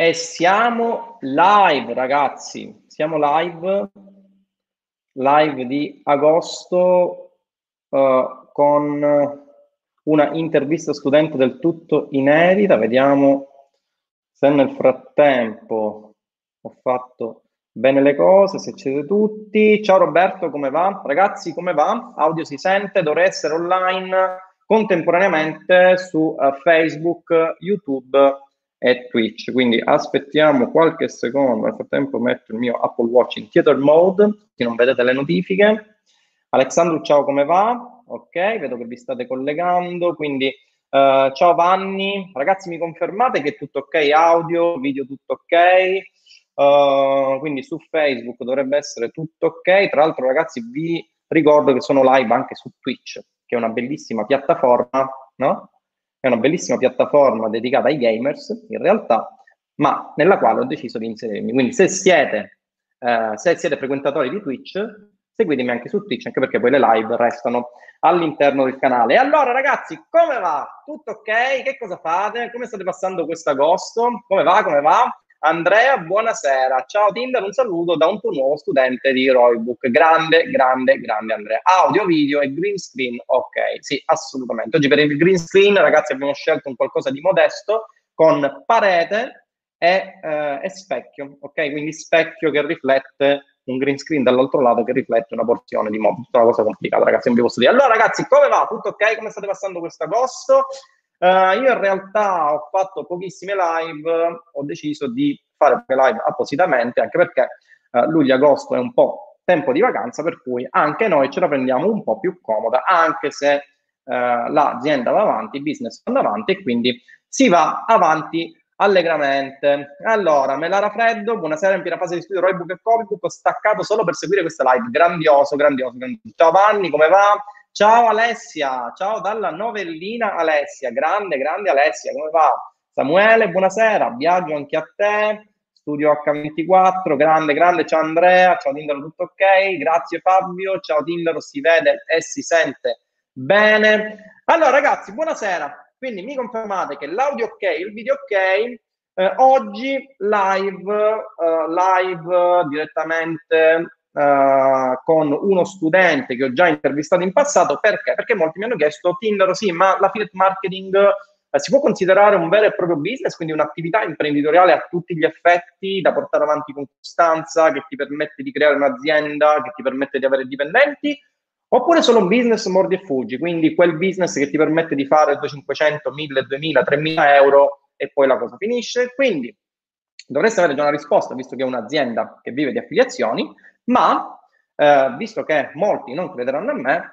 E siamo live, ragazzi. Siamo live, live di agosto uh, con una intervista studente del tutto inedita. Vediamo se nel frattempo ho fatto bene le cose, se siete tutti. Ciao Roberto, come va? Ragazzi, come va? Audio si sente, dovrei essere online contemporaneamente su uh, Facebook, YouTube e Twitch. Quindi aspettiamo qualche secondo, nel frattempo metto il mio Apple Watch in theater mode, se non vedete le notifiche. Alessandro, ciao, come va? Ok, vedo che vi state collegando, quindi uh, ciao Vanni. Ragazzi, mi confermate che è tutto ok? Audio, video tutto ok? Uh, quindi su Facebook dovrebbe essere tutto ok. Tra l'altro, ragazzi, vi ricordo che sono live anche su Twitch, che è una bellissima piattaforma, no? È una bellissima piattaforma dedicata ai gamers, in realtà, ma nella quale ho deciso di inserirmi. Quindi se siete, eh, se siete frequentatori di Twitch, seguitemi anche su Twitch, anche perché poi le live restano all'interno del canale. E allora ragazzi, come va? Tutto ok? Che cosa fate? Come state passando questo agosto? Come va? Come va? Andrea, buonasera. Ciao Tinder, un saluto da un tuo nuovo studente di Roybook. Grande, grande, grande Andrea. Audio, video e green screen. Ok, sì, assolutamente. Oggi per il green screen, ragazzi, abbiamo scelto un qualcosa di modesto con parete e, eh, e specchio. Ok, quindi specchio che riflette un green screen dall'altro lato che riflette una porzione di modo. Tutta una cosa complicata, ragazzi, non vi posso dire. Allora, ragazzi, come va? Tutto ok? Come state passando questo agosto? Uh, io in realtà ho fatto pochissime live, ho deciso di fare live appositamente, anche perché uh, luglio-agosto è un po' tempo di vacanza, per cui anche noi ce la prendiamo un po' più comoda, anche se uh, l'azienda va avanti, il business va avanti e quindi si va avanti allegramente. Allora, Melara Freddo, buonasera in piena fase di studio Roybook e Copybook, staccato solo per seguire questa live, grandioso, grandioso, grandioso. Ciao Vanni, come va? Ciao Alessia, ciao dalla novellina Alessia, grande, grande Alessia, come va? Samuele, buonasera, viaggio anche a te, studio H24, grande, grande, ciao Andrea, ciao Tindaro, tutto ok? Grazie Fabio, ciao Tindaro, si vede e si sente bene. Allora ragazzi, buonasera, quindi mi confermate che l'audio ok, il video ok, eh, oggi live, eh, live direttamente Uh, con uno studente che ho già intervistato in passato. Perché? Perché molti mi hanno chiesto, Tinder, sì, ma l'affiliate marketing uh, si può considerare un vero e proprio business, quindi un'attività imprenditoriale a tutti gli effetti da portare avanti con costanza, che ti permette di creare un'azienda, che ti permette di avere dipendenti, oppure solo un business mordi e fuggi, quindi quel business che ti permette di fare 200, 1000, 2000, 3000 euro e poi la cosa finisce. Quindi dovreste avere già una risposta, visto che è un'azienda che vive di affiliazioni, ma eh, visto che molti non crederanno a me,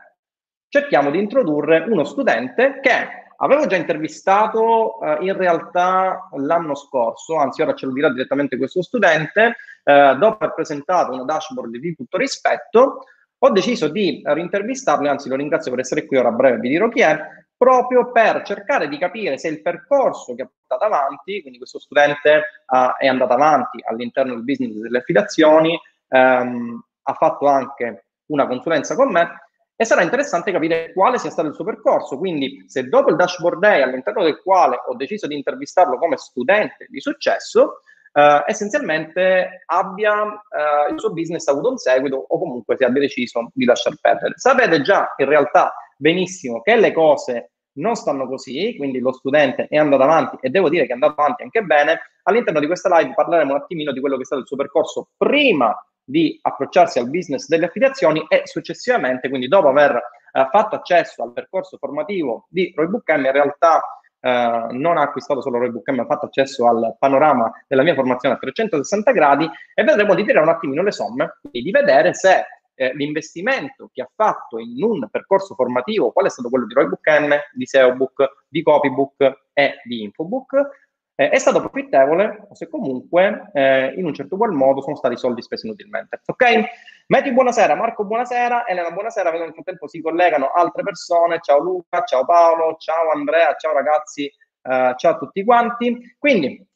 cerchiamo di introdurre uno studente che avevo già intervistato eh, in realtà l'anno scorso, anzi ora ce lo dirà direttamente questo studente, eh, dopo aver presentato una dashboard di tutto rispetto, ho deciso di rintervistarlo, anzi lo ringrazio per essere qui, ora a breve vi dirò chi è, proprio per cercare di capire se il percorso che ha portato avanti, quindi questo studente uh, è andato avanti all'interno del business delle affiliazioni, ehm, ha fatto anche una consulenza con me e sarà interessante capire quale sia stato il suo percorso. Quindi, se dopo il dashboard day, all'interno del quale ho deciso di intervistarlo come studente di successo, eh, essenzialmente abbia eh, il suo business avuto un seguito o comunque si abbia deciso di lasciar perdere. Sapete già in realtà benissimo che le cose non stanno così, quindi lo studente è andato avanti e devo dire che è andato avanti anche bene. All'interno di questa live parleremo un attimino di quello che è stato il suo percorso prima di approcciarsi al business delle affiliazioni e successivamente, quindi dopo aver eh, fatto accesso al percorso formativo di Roybook M, in realtà eh, non ha acquistato solo Roybook M, ha fatto accesso al panorama della mia formazione a 360 gradi e vedremo di tirare un attimino le somme, quindi di vedere se eh, l'investimento che ha fatto in un percorso formativo, qual è stato quello di Roybook M, di SEObook, di Copybook e di Infobook, eh, è stato profittevole o se comunque eh, in un certo qual modo sono stati soldi spesi inutilmente. Ok? Meti buonasera, Marco buonasera, Elena buonasera, vedo nel frattempo si collegano altre persone, ciao Luca, ciao Paolo, ciao Andrea, ciao ragazzi, eh, ciao a tutti quanti. Quindi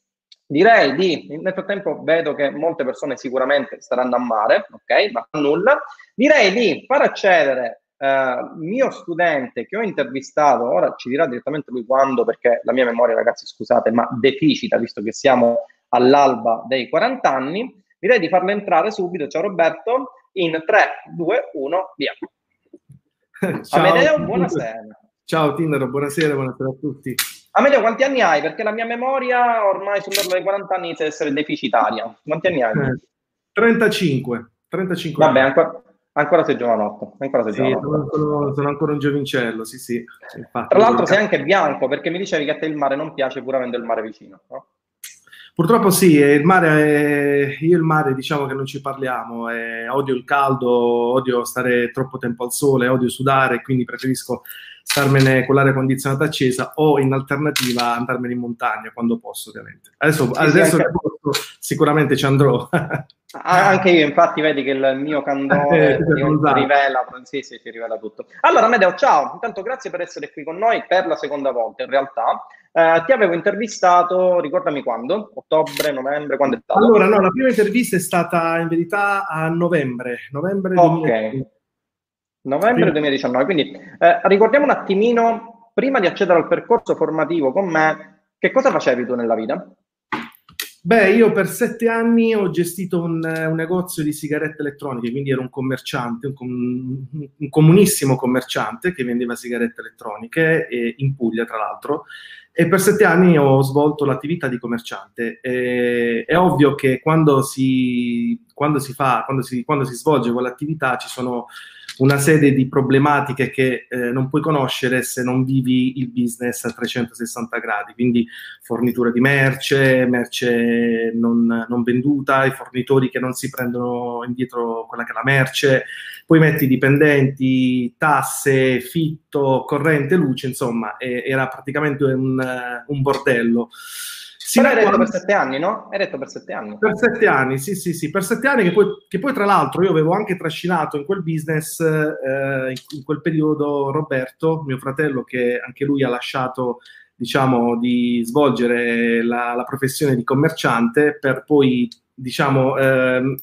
direi di, nel frattempo vedo che molte persone sicuramente staranno a mare, ok? Ma nulla. Direi di far accedere Uh, mio studente che ho intervistato, ora ci dirà direttamente lui quando, perché la mia memoria, ragazzi, scusate, ma deficita, visto che siamo all'alba dei 40 anni. Direi di farlo entrare subito. Ciao Roberto, in 3, 2, 1, via. Ciao, Amedeo, buonasera. Ciao Tindaro, buonasera, buonasera a tutti. Amedeo, quanti anni hai? Perché la mia memoria ormai sull'orlo dei 40 anni inizia ad essere deficitaria. Quanti anni hai? Eh, 35. 35 Vabbè, ancora, ancora sei giovanotto. Ancora sei sì, giovanotto. Sono, sono, ancora un giovincello, sì, sì. Infatti, Tra l'altro sei anche bianco, perché mi dicevi che a te il mare non piace pur avendo il mare vicino, no? Purtroppo sì, il mare è... io il mare diciamo che non ci parliamo, è... odio il caldo, odio stare troppo tempo al sole, odio sudare, quindi preferisco starmene con l'aria condizionata accesa o in alternativa andarmene in montagna quando posso ovviamente. Adesso, sì, adesso anche... posso, sicuramente ci andrò. anche io infatti vedi che il mio candore eh, rivela, sì, sì, si rivela tutto. Allora Medeo, ciao, intanto grazie per essere qui con noi per la seconda volta in realtà. Eh, ti avevo intervistato, ricordami quando? Ottobre, novembre, quando è stato? Allora, no, la prima intervista è stata in verità a novembre, novembre Ok. 2020. Novembre sì. 2019, quindi eh, ricordiamo un attimino, prima di accedere al percorso formativo con me, che cosa facevi tu nella vita? Beh, io per sette anni ho gestito un, un negozio di sigarette elettroniche, quindi ero un commerciante, un, com- un comunissimo commerciante che vendeva sigarette elettroniche in Puglia, tra l'altro, e per sette anni ho svolto l'attività di commerciante. E, è ovvio che quando si, quando si fa, quando si, quando si svolge quell'attività ci sono una serie di problematiche che eh, non puoi conoscere se non vivi il business a 360 gradi, quindi fornitura di merce, merce non, non, venduta, i fornitori che non si prendono indietro quella che è la merce, poi metti dipendenti, tasse, fitto, corrente, luce, insomma, era praticamente un, un bordello. Sì, Però hai detto per sette anni, no? Hai detto per sette anni. Per sette anni, sì, sì, sì, per sette anni che poi, che poi tra l'altro io avevo anche trascinato in quel business, eh, in quel periodo, Roberto, mio fratello, che anche lui ha lasciato, diciamo, di svolgere la, la professione di commerciante per poi, diciamo, eh,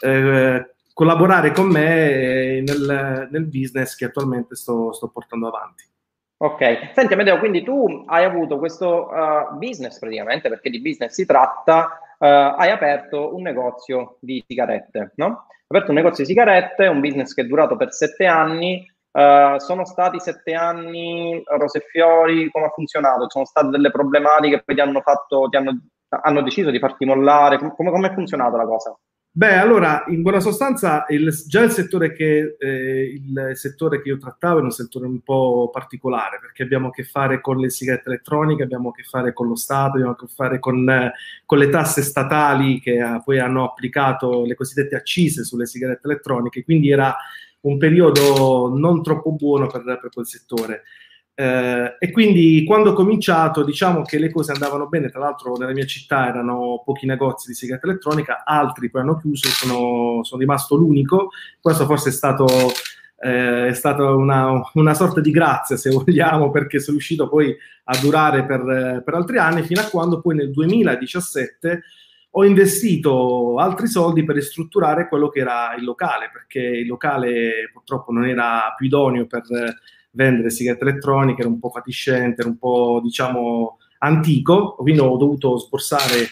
eh, collaborare con me nel, nel, business che attualmente sto, sto portando avanti. Ok, senti Amedeo, quindi tu hai avuto questo uh, business praticamente, perché di business si tratta, uh, hai aperto un negozio di sigarette, no? Hai aperto un negozio di sigarette, un business che è durato per sette anni, uh, sono stati sette anni rose e fiori, come ha funzionato? Sono state delle problematiche che poi ti hanno fatto, ti hanno, hanno deciso di farti mollare, come, come è funzionata la cosa? Beh, allora, in buona sostanza, il, già il settore, che, eh, il settore che io trattavo è un settore un po' particolare, perché abbiamo a che fare con le sigarette elettroniche, abbiamo a che fare con lo Stato, abbiamo a che fare con, eh, con le tasse statali che eh, poi hanno applicato le cosiddette accise sulle sigarette elettroniche, quindi era un periodo non troppo buono per, per quel settore. Eh, e quindi quando ho cominciato, diciamo che le cose andavano bene. Tra l'altro, nella mia città erano pochi negozi di sigaretta elettronica, altri poi hanno chiuso. Sono, sono rimasto l'unico. Questo forse è stato, eh, è stata una, una, sorta di grazia, se vogliamo, perché sono riuscito poi a durare per, per altri anni, fino a quando poi nel 2017 ho investito altri soldi per ristrutturare quello che era il locale, perché il locale purtroppo non era più idoneo per vendere sigarette elettroniche, era un po' fatiscente, era un po' diciamo antico, quindi ho dovuto sborsare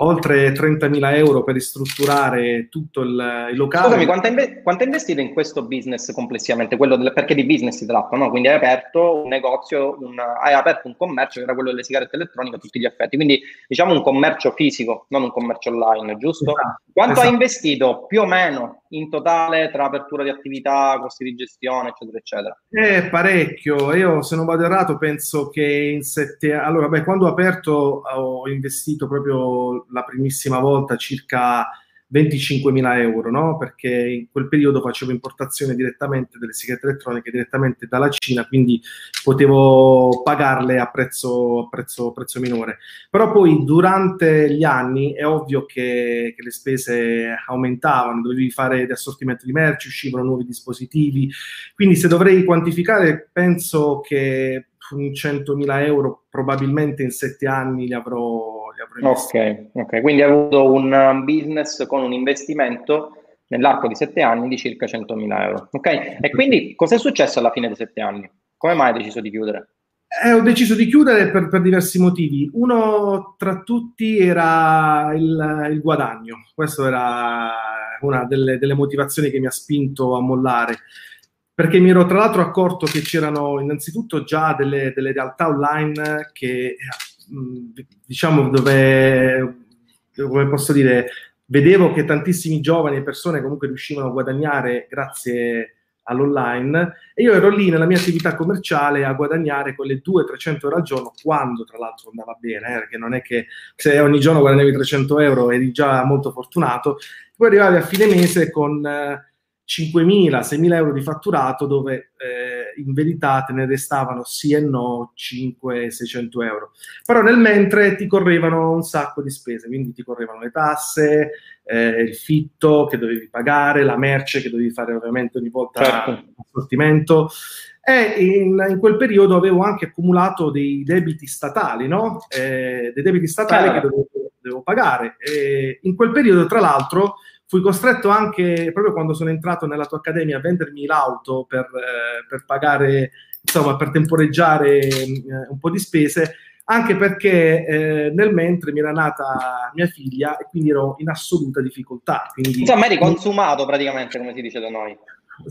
oltre 30.000 euro per ristrutturare tutto il, il locale. Scusami, quanto hai, inve- investito in questo business complessivamente? Del, perché di business si tratta, no? Quindi hai aperto un negozio, un, hai aperto un commercio che era quello delle sigarette elettroniche a tutti gli effetti, quindi diciamo un commercio fisico, non un commercio online, giusto? Esatto, quanto esatto. hai investito più o meno in totale tra apertura di attività, costi di gestione, eccetera, eccetera? Eh, parecchio. Io, se non vado errato, penso che in sette anni... Allora, beh, quando ho aperto ho investito proprio la primissima volta circa 25.000 euro, no? perché in quel periodo facevo importazione direttamente delle sigarette elettroniche direttamente dalla Cina, quindi potevo pagarle a prezzo, a prezzo, prezzo minore. Però poi durante gli anni è ovvio che, che le spese aumentavano, dovevi fare assortimento di merci, uscivano nuovi dispositivi, quindi se dovrei quantificare penso che 100.000 euro probabilmente in sette anni li avrò, li avrò ok, ok, quindi hai avuto un business con un investimento nell'arco di sette anni di circa 100.000 euro. Ok, e quindi cosa è successo alla fine dei sette anni? Come mai hai deciso di chiudere? Eh, ho deciso di chiudere per, per, diversi motivi. Uno tra tutti era il, il guadagno. Questa era una delle, delle, motivazioni che mi ha spinto a mollare. Perché mi ero tra l'altro accorto che c'erano innanzitutto già delle, delle realtà online che, diciamo, dove, come posso dire, vedevo che tantissimi giovani e persone comunque riuscivano a guadagnare grazie all'online e io ero lì nella mia attività commerciale a guadagnare quelle 200-300 euro al giorno quando tra l'altro andava bene eh, perché non è che se ogni giorno guadagnavi 300 euro eri già molto fortunato poi arrivavi a fine mese con eh, 5.000, 6.000 euro di fatturato dove eh, in verità te ne restavano sì e no 500-600 euro. Però nel mentre ti correvano un sacco di spese, quindi ti correvano le tasse, eh, il fitto che dovevi pagare, la merce che dovevi fare ovviamente ogni volta certo. assortimento. E in, in, quel periodo avevo anche accumulato dei debiti statali, no? Eh, dei debiti statali certo. che dovevo, dovevo pagare. E in quel periodo, tra l'altro, fui costretto anche, proprio quando sono entrato nella tua accademia, a vendermi l'auto per, eh, per pagare, insomma, per temporeggiare eh, un po' di spese, anche perché eh, nel mentre mi era nata mia figlia e quindi ero in assoluta difficoltà. Quindi, Insomma, eri consumato praticamente, come si dice da noi.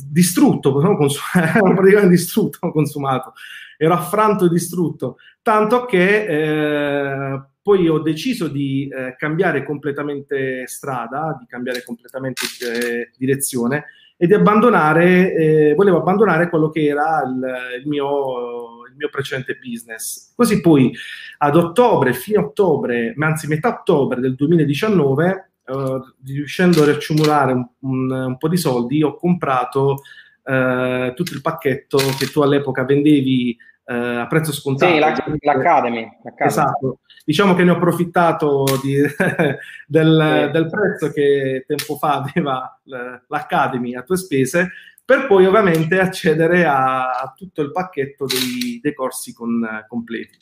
Distrutto, ero praticamente distrutto, consumato. Ero affranto e distrutto, tanto che eh, poi ho deciso di eh, cambiare completamente strada, di cambiare completamente eh, direzione e di abbandonare, eh, volevo abbandonare quello che era il, il, mio, il, mio, precedente business. Così poi ad ottobre, fine ottobre, anzi metà ottobre del 2019, eh, riuscendo a riaccumulare un, un, un, po' di soldi, ho comprato eh, tutto il pacchetto che tu all'epoca vendevi eh, a prezzo scontato. Sì, l'Academy. l'Academy. Esatto. Diciamo che ne ho approfittato di, del, sì. del, prezzo che tempo fa aveva l'Academy a tue spese, per poi ovviamente accedere a, a tutto il pacchetto dei, dei corsi con, completi.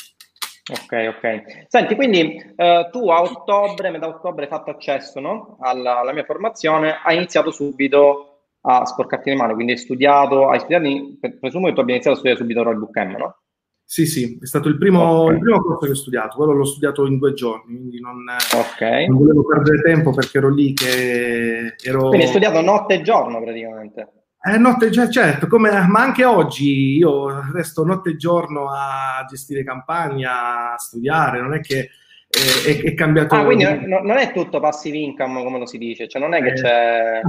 Ok, ok. Senti, quindi eh, tu a ottobre, metà ottobre hai fatto accesso no? alla, alla, mia formazione, hai iniziato subito a sporcarti le mani, quindi hai studiato, hai studiato, presumo che tu abbia iniziato a studiare subito Roybook M, no? Sì, sì, è stato il primo, okay. il primo, corso che ho studiato, quello l'ho studiato in due giorni, quindi non, okay. non volevo perdere tempo perché ero lì che ero... Quindi hai studiato notte e giorno praticamente. Eh, notte e giorno, certo, come, ma anche oggi io resto notte e giorno a gestire campagna, a studiare, non è che è, è, cambiato. Ah, quindi no, non è tutto passive income come lo si dice, cioè non è che eh. c'è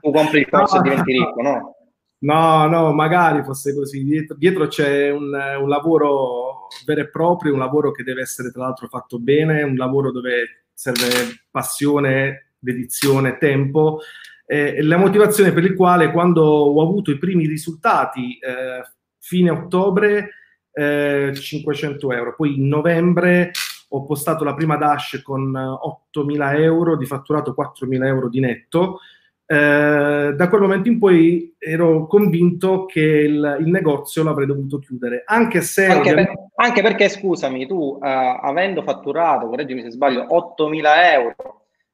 tu compri il corso no. e diventi ricco, no? No, no, magari fosse così. Dietro, dietro c'è un, un, lavoro vero e proprio, un lavoro che deve essere tra l'altro fatto bene, un lavoro dove serve passione, dedizione, tempo. Eh, la motivazione per il quale quando ho avuto i primi risultati eh, fine ottobre eh, 500 euro, poi in novembre ho postato la prima dash con 8.000 euro di fatturato 4.000 euro di netto. Eh, da quel momento in poi ero convinto che il, il negozio l'avrei dovuto chiudere, anche se... Anche, per, anche perché, scusami, tu uh, avendo fatturato, correggimi se sbaglio, 8.000 euro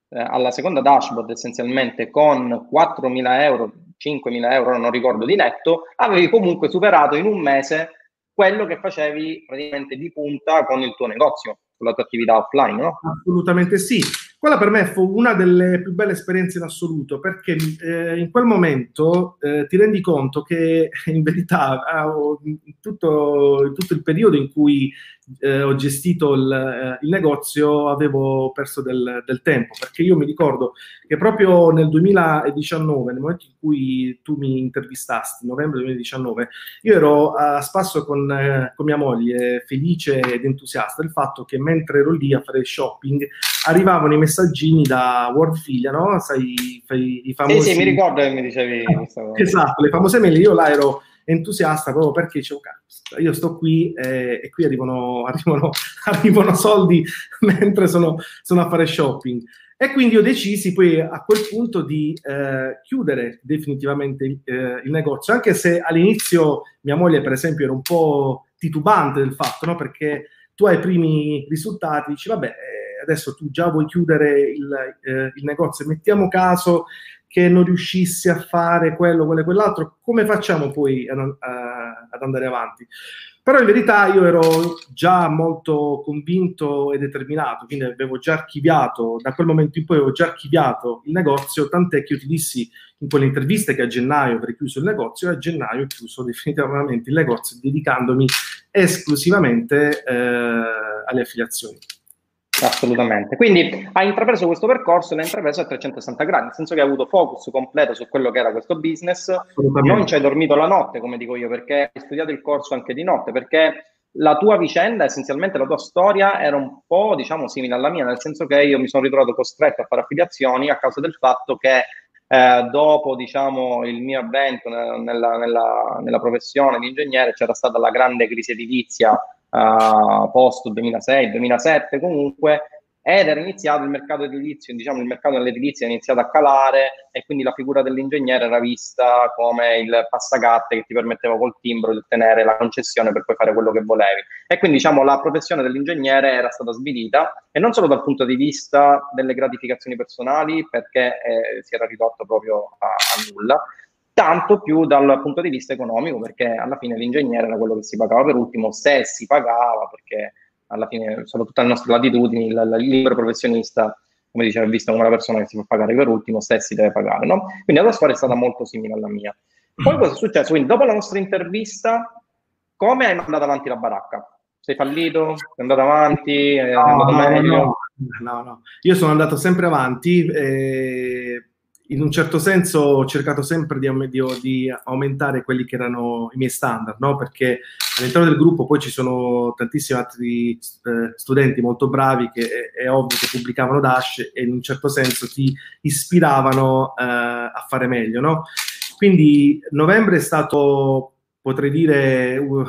uh, alla seconda dashboard essenzialmente con 4.000 euro, 5.000 euro, non ricordo di netto, avevi comunque superato in un mese quello che facevi praticamente di punta con il tuo negozio, con la tua attività offline, no? Assolutamente sì. Quella per me fu una delle più belle esperienze in assoluto perché eh, in quel momento eh, ti rendi conto che in verità in tutto, tutto, il periodo in cui eh, ho gestito il, eh, il, negozio avevo perso del, del, tempo perché io mi ricordo che proprio nel 2019, nel momento in cui tu mi intervistasti, novembre 2019, io ero a spasso con, eh, con mia moglie felice ed entusiasta del fatto che mentre ero lì a fare shopping arrivavano i messaggini da World Filia, no? Sai, i famosi... Sì, sì, mi ricordo che mi dicevi questa cosa. Esatto, le famose mail. Io là ero entusiasta proprio perché dicevo, io sto qui eh, e qui arrivano, arrivano, arrivano soldi mentre sono, sono, a fare shopping. E quindi ho decisi poi a quel punto di eh, chiudere definitivamente eh, il negozio, anche se all'inizio mia moglie, per esempio, era un po' titubante del fatto, no? perché tu hai i primi risultati, dici, vabbè, adesso tu già vuoi chiudere il, eh, il negozio, mettiamo caso che non riuscissi a fare quello, quello e quell'altro, come facciamo poi a, a, ad andare avanti. Però in verità io ero già molto convinto e determinato, quindi avevo già archiviato, da quel momento in poi avevo già archiviato il negozio, tant'è che io ti dissi in quelle interviste che a gennaio avrei chiuso il negozio e a gennaio ho chiuso definitivamente il negozio dedicandomi esclusivamente eh, alle affiliazioni. Assolutamente. Quindi hai intrapreso questo percorso e l'hai intrapreso a 360 gradi, nel senso che hai avuto focus completo su quello che era questo business, non ci hai dormito la notte, come dico io, perché hai studiato il corso anche di notte, perché la tua vicenda, essenzialmente la tua storia, era un po', diciamo, simile alla mia, nel senso che io mi sono ritrovato costretto a fare affiliazioni a causa del fatto che eh, dopo, diciamo, il mio avvento nella, nella, nella professione di ingegnere c'era stata la grande crisi edilizia uh, post 2006-2007 comunque, ed era iniziato il mercato edilizio, diciamo il mercato dell'edilizia è iniziato a calare e quindi la figura dell'ingegnere era vista come il passagatte che ti permetteva col timbro di ottenere la concessione per poi fare quello che volevi. E quindi diciamo la professione dell'ingegnere era stata svilita e non solo dal punto di vista delle gratificazioni personali perché eh, si era ridotto proprio a, a nulla, tanto più dal punto di vista economico, perché alla fine l'ingegnere era quello che si pagava per ultimo, se si pagava, perché alla fine, soprattutto alle nostre latitudini, il, il libero professionista, come diceva, è visto come una persona che si fa pagare per ultimo, se si deve pagare, no? Quindi la tua storia è stata molto simile alla mia. Poi cosa è successo? Quindi dopo la nostra intervista, come hai mandato avanti la baracca? Sei fallito? Sei andato avanti? È andato no, meglio? No, no, no, Io sono andato sempre avanti. Eh in un certo senso ho cercato sempre di, di, aumentare quelli che erano i miei standard, no? perché all'interno del gruppo poi ci sono tantissimi altri eh, studenti molto bravi che è, è, ovvio che pubblicavano Dash e in un certo senso ti ispiravano eh, a fare meglio. No? Quindi novembre è stato, potrei dire, uh,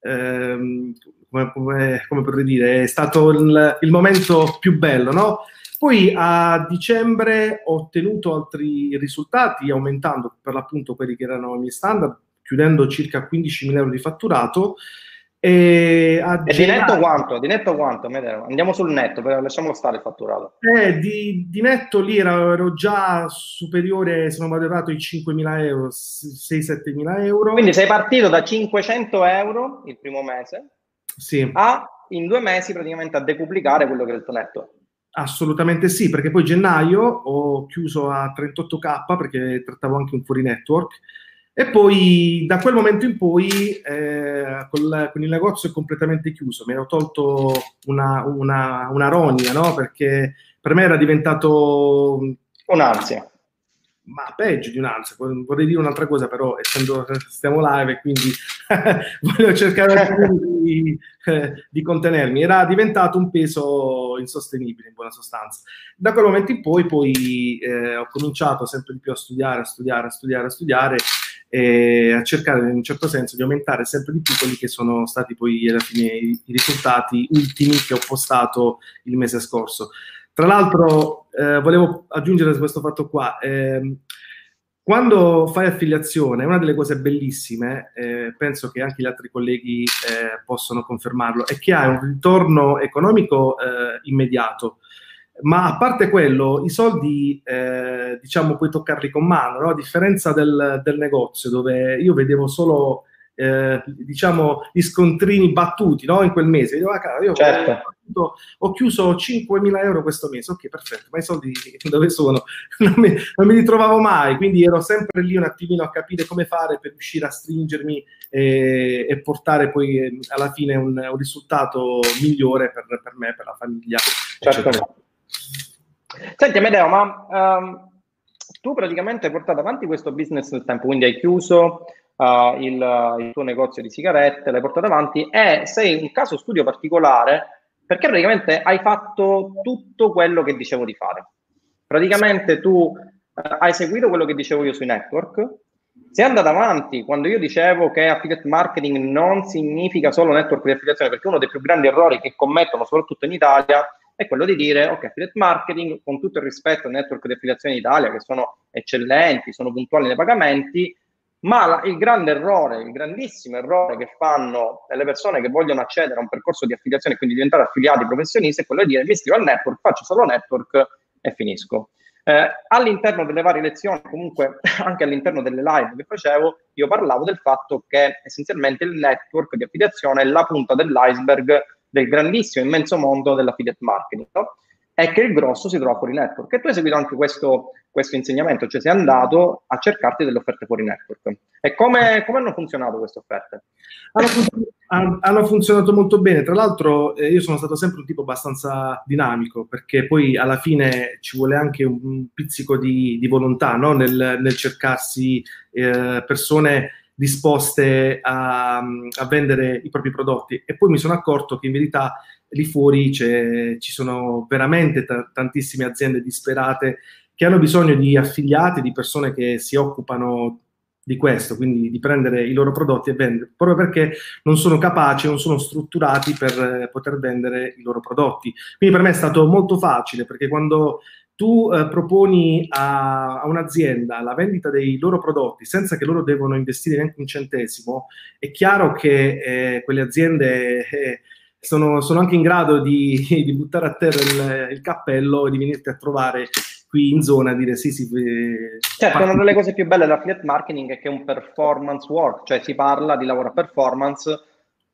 ehm, come, come, come, potrei dire, è stato il, il momento più bello, no? Poi a dicembre ho ottenuto altri risultati, aumentando per l'appunto quelli che erano i miei standard, chiudendo circa 15.000 euro di fatturato. E, e di netto quanto? Di netto quanto? Andiamo sul netto, lasciamo stare il fatturato. Eh, di, di, netto lì ero, ero, già superiore, sono arrivato ai 5.000 euro, 6-7.000 euro. Quindi sei partito da 500 euro il primo mese sì. a in due mesi praticamente a decuplicare quello che è il tuo netto. Assolutamente sì, perché poi gennaio ho chiuso a 38k perché trattavo anche un fuori network e poi da quel momento in poi eh, col, con il negozio è completamente chiuso, mi ero tolto una, una, una rogna, no? perché per me era diventato un'ansia ma peggio di un'ansia. Vorrei dire un'altra cosa, però, essendo stiamo live e quindi voglio cercare di, eh, di, contenermi. Era diventato un peso insostenibile, in buona sostanza. Da quel momento in poi, poi eh, ho cominciato sempre di più a studiare, a studiare, a studiare, a studiare e a cercare in un certo senso di aumentare sempre di più quelli che sono stati poi alla fine i, i risultati ultimi che ho postato il mese scorso. Tra l'altro, eh, volevo aggiungere questo fatto qua. Eh, quando fai affiliazione, una delle cose bellissime, eh, penso che anche gli altri colleghi eh, possono confermarlo, è che hai un ritorno economico eh, immediato. Ma a parte quello, i soldi, eh, diciamo, puoi toccarli con mano, no? a differenza del, del negozio, dove io vedevo solo eh, diciamo, gli scontrini battuti no? in quel mese. Io, ah, io certo. ho, chiuso 5.000 euro questo mese, ok, perfetto, ma i soldi dove sono? Non mi, non mi ritrovavo mai, quindi ero sempre lì un attimino a capire come fare per riuscire a stringermi e, e portare poi eh, alla fine un, un risultato migliore per, per, me, per la famiglia. Certo. Senti, Amedeo, ma um, tu praticamente hai portato avanti questo business nel tempo, quindi hai chiuso uh, il, il, tuo negozio di sigarette, l'hai portato avanti e sei un caso studio particolare perché praticamente hai fatto tutto quello che dicevo di fare. Praticamente tu uh, hai seguito quello che dicevo io sui network, sei andato avanti quando io dicevo che affiliate marketing non significa solo network di affiliazione, perché uno dei più grandi errori che commettono, soprattutto in Italia, è quello di dire, ok, affiliate marketing, con tutto il rispetto al network di affiliazione in Italia, che sono eccellenti, sono puntuali nei pagamenti, ma la, il grande errore, il grandissimo errore che fanno le persone che vogliono accedere a un percorso di affiliazione quindi diventare affiliati professionisti è quello di dire mi iscrivo al network, faccio solo network e finisco. Eh, all'interno delle varie lezioni, comunque anche all'interno delle live che facevo, io parlavo del fatto che essenzialmente il network di affiliazione è la punta dell'iceberg del grandissimo, immenso mondo dell'affiliate marketing. No? È che il grosso si trova fuori network. E tu hai seguito anche questo, questo insegnamento, cioè sei andato a cercarti delle offerte fuori network. E come, come hanno funzionato queste offerte? Hanno, hanno funzionato molto bene. Tra l'altro, eh, io sono stato sempre un tipo abbastanza dinamico, perché poi alla fine ci vuole anche un pizzico di, di volontà no? nel, nel, cercarsi eh, persone disposte a, a, vendere i propri prodotti. E poi mi sono accorto che in verità lì fuori ci sono veramente t- tantissime aziende disperate che hanno bisogno di affiliati, di persone che si occupano di questo, quindi di prendere i loro prodotti e vendere, proprio perché non sono capaci, non sono strutturati per eh, poter vendere i loro prodotti. Quindi per me è stato molto facile, perché quando tu eh, proponi a, a, un'azienda la vendita dei loro prodotti senza che loro devono investire neanche un centesimo, è chiaro che eh, quelle aziende eh, sono, sono, anche in grado di, di buttare a terra il, il, cappello e di venirti a trovare qui in zona a dire sì, sì. Certo, una delle cose più belle dell'affiliate marketing è che è un performance work, cioè si parla di lavoro a performance,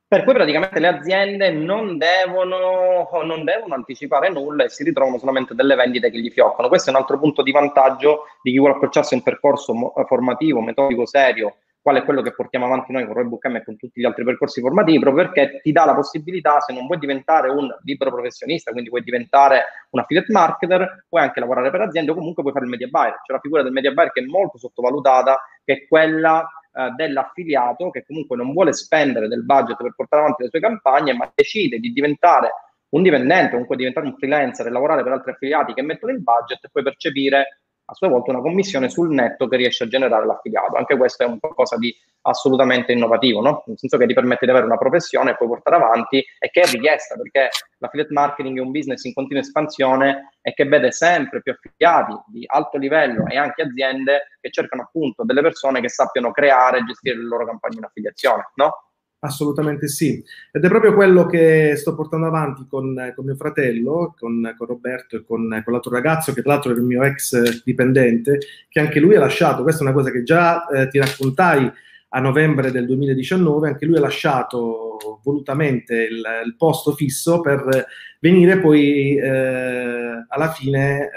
per cui praticamente le aziende non devono, non devono anticipare nulla e si ritrovano solamente delle vendite che gli fioccano. Questo è un altro punto di vantaggio di chi vuole approcciarsi a un percorso formativo, metodico, serio, qual è quello che portiamo avanti noi con Roybook M e con tutti gli altri percorsi formativi, proprio perché ti dà la possibilità, se non vuoi diventare un libero professionista, quindi vuoi diventare un affiliate marketer, puoi anche lavorare per aziende o comunque puoi fare il media buyer. C'è la figura del media buyer che è molto sottovalutata, che è quella eh, dell'affiliato che comunque non vuole spendere del budget per portare avanti le sue campagne, ma decide di diventare un dipendente, comunque diventare un freelancer e lavorare per altri affiliati che mettono il budget e poi percepire a sua volta una commissione sul netto che riesce a generare l'affiliato. Anche questo è un qualcosa di assolutamente innovativo, no? nel senso che ti permette di avere una professione e poi portare avanti e che è richiesta perché l'affiliate marketing è un business in continua espansione e che vede sempre più affiliati di alto livello e anche aziende che cercano appunto delle persone che sappiano creare e gestire le loro campagne in affiliazione, no? Assolutamente sì, ed è proprio quello che sto portando avanti con, con mio fratello, con, con Roberto e con, con, l'altro ragazzo, che tra l'altro è il mio ex dipendente, che anche lui ha lasciato, questa è una cosa che già eh, ti raccontai a novembre del 2019, anche lui ha lasciato volutamente il, il posto fisso per venire poi eh, alla fine eh,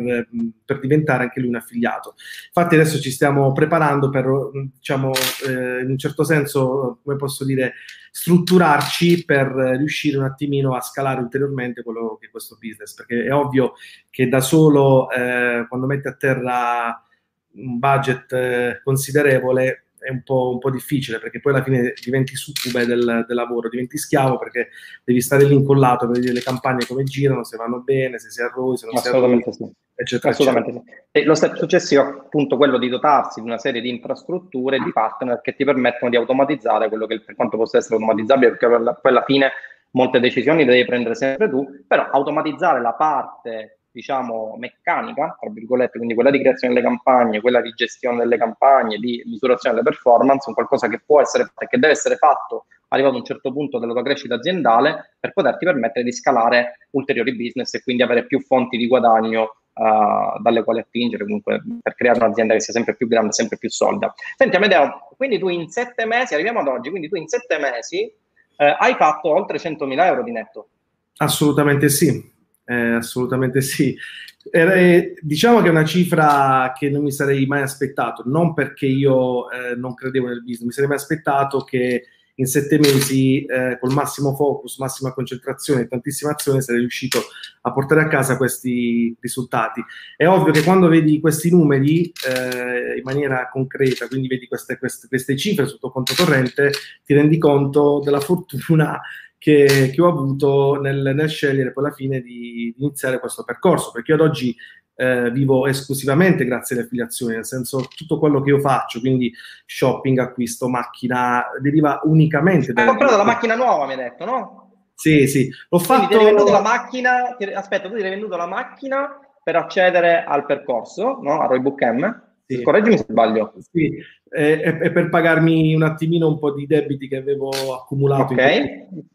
per, per, diventare anche lui un affiliato. Infatti adesso ci stiamo preparando per, diciamo, eh, in un certo senso, come posso dire, strutturarci per riuscire un attimino a scalare ulteriormente quello che è questo business, perché è ovvio che da solo, eh, quando metti a terra un budget eh, considerevole, è un po', un po', difficile perché poi alla fine diventi succube del, del, lavoro, diventi schiavo perché devi stare lì incollato per vedere le campagne come girano, se vanno bene, se si arroi, se non si arroi, sì. eccetera, Assolutamente eccetera. Sì. E lo step successivo è appunto quello di dotarsi di una serie di infrastrutture, di partner che ti permettono di automatizzare quello che per quanto possa essere automatizzabile, perché poi alla fine molte decisioni le devi prendere sempre tu, però automatizzare la parte diciamo, meccanica, tra virgolette, quindi quella di creazione delle campagne, quella di gestione delle campagne, di misurazione delle performance, un qualcosa che può essere fatto e che deve essere fatto arrivato a un certo punto della tua crescita aziendale per poterti permettere di scalare ulteriori business e quindi avere più fonti di guadagno uh, dalle quali attingere, comunque per creare un'azienda che sia sempre più grande, sempre più solida. Senti Amedeo, quindi tu in sette mesi, arriviamo ad oggi, quindi tu in sette mesi eh, hai fatto oltre 100.000 euro di netto. Assolutamente sì, eh, assolutamente sì. Eh, diciamo che è una cifra che non mi sarei mai aspettato, non perché io eh, non credevo nel business, mi sarei mai aspettato che in sette mesi, eh, col massimo focus, massima concentrazione e tantissima azione, sarei riuscito a portare a casa questi risultati. È ovvio che quando vedi questi numeri eh, in maniera concreta, quindi vedi queste, queste, queste cifre sotto conto corrente, ti rendi conto della fortuna che, che ho avuto nel, nel, scegliere poi alla fine di, di, iniziare questo percorso, perché io ad oggi eh, vivo esclusivamente grazie alle affiliazioni, nel senso tutto quello che io faccio, quindi shopping, acquisto, macchina, deriva unicamente da... Hai comprato la macchina nuova, mi hai detto, no? Sì, sì, l'ho quindi fatto... Ti hai venduto la macchina, ti... aspetta, tu ti hai venduto la macchina per accedere al percorso, no? A Roybook M? Sì. Correggimi se sbaglio. Sì, e, e, per pagarmi un attimino un po' di debiti che avevo accumulato. Ok.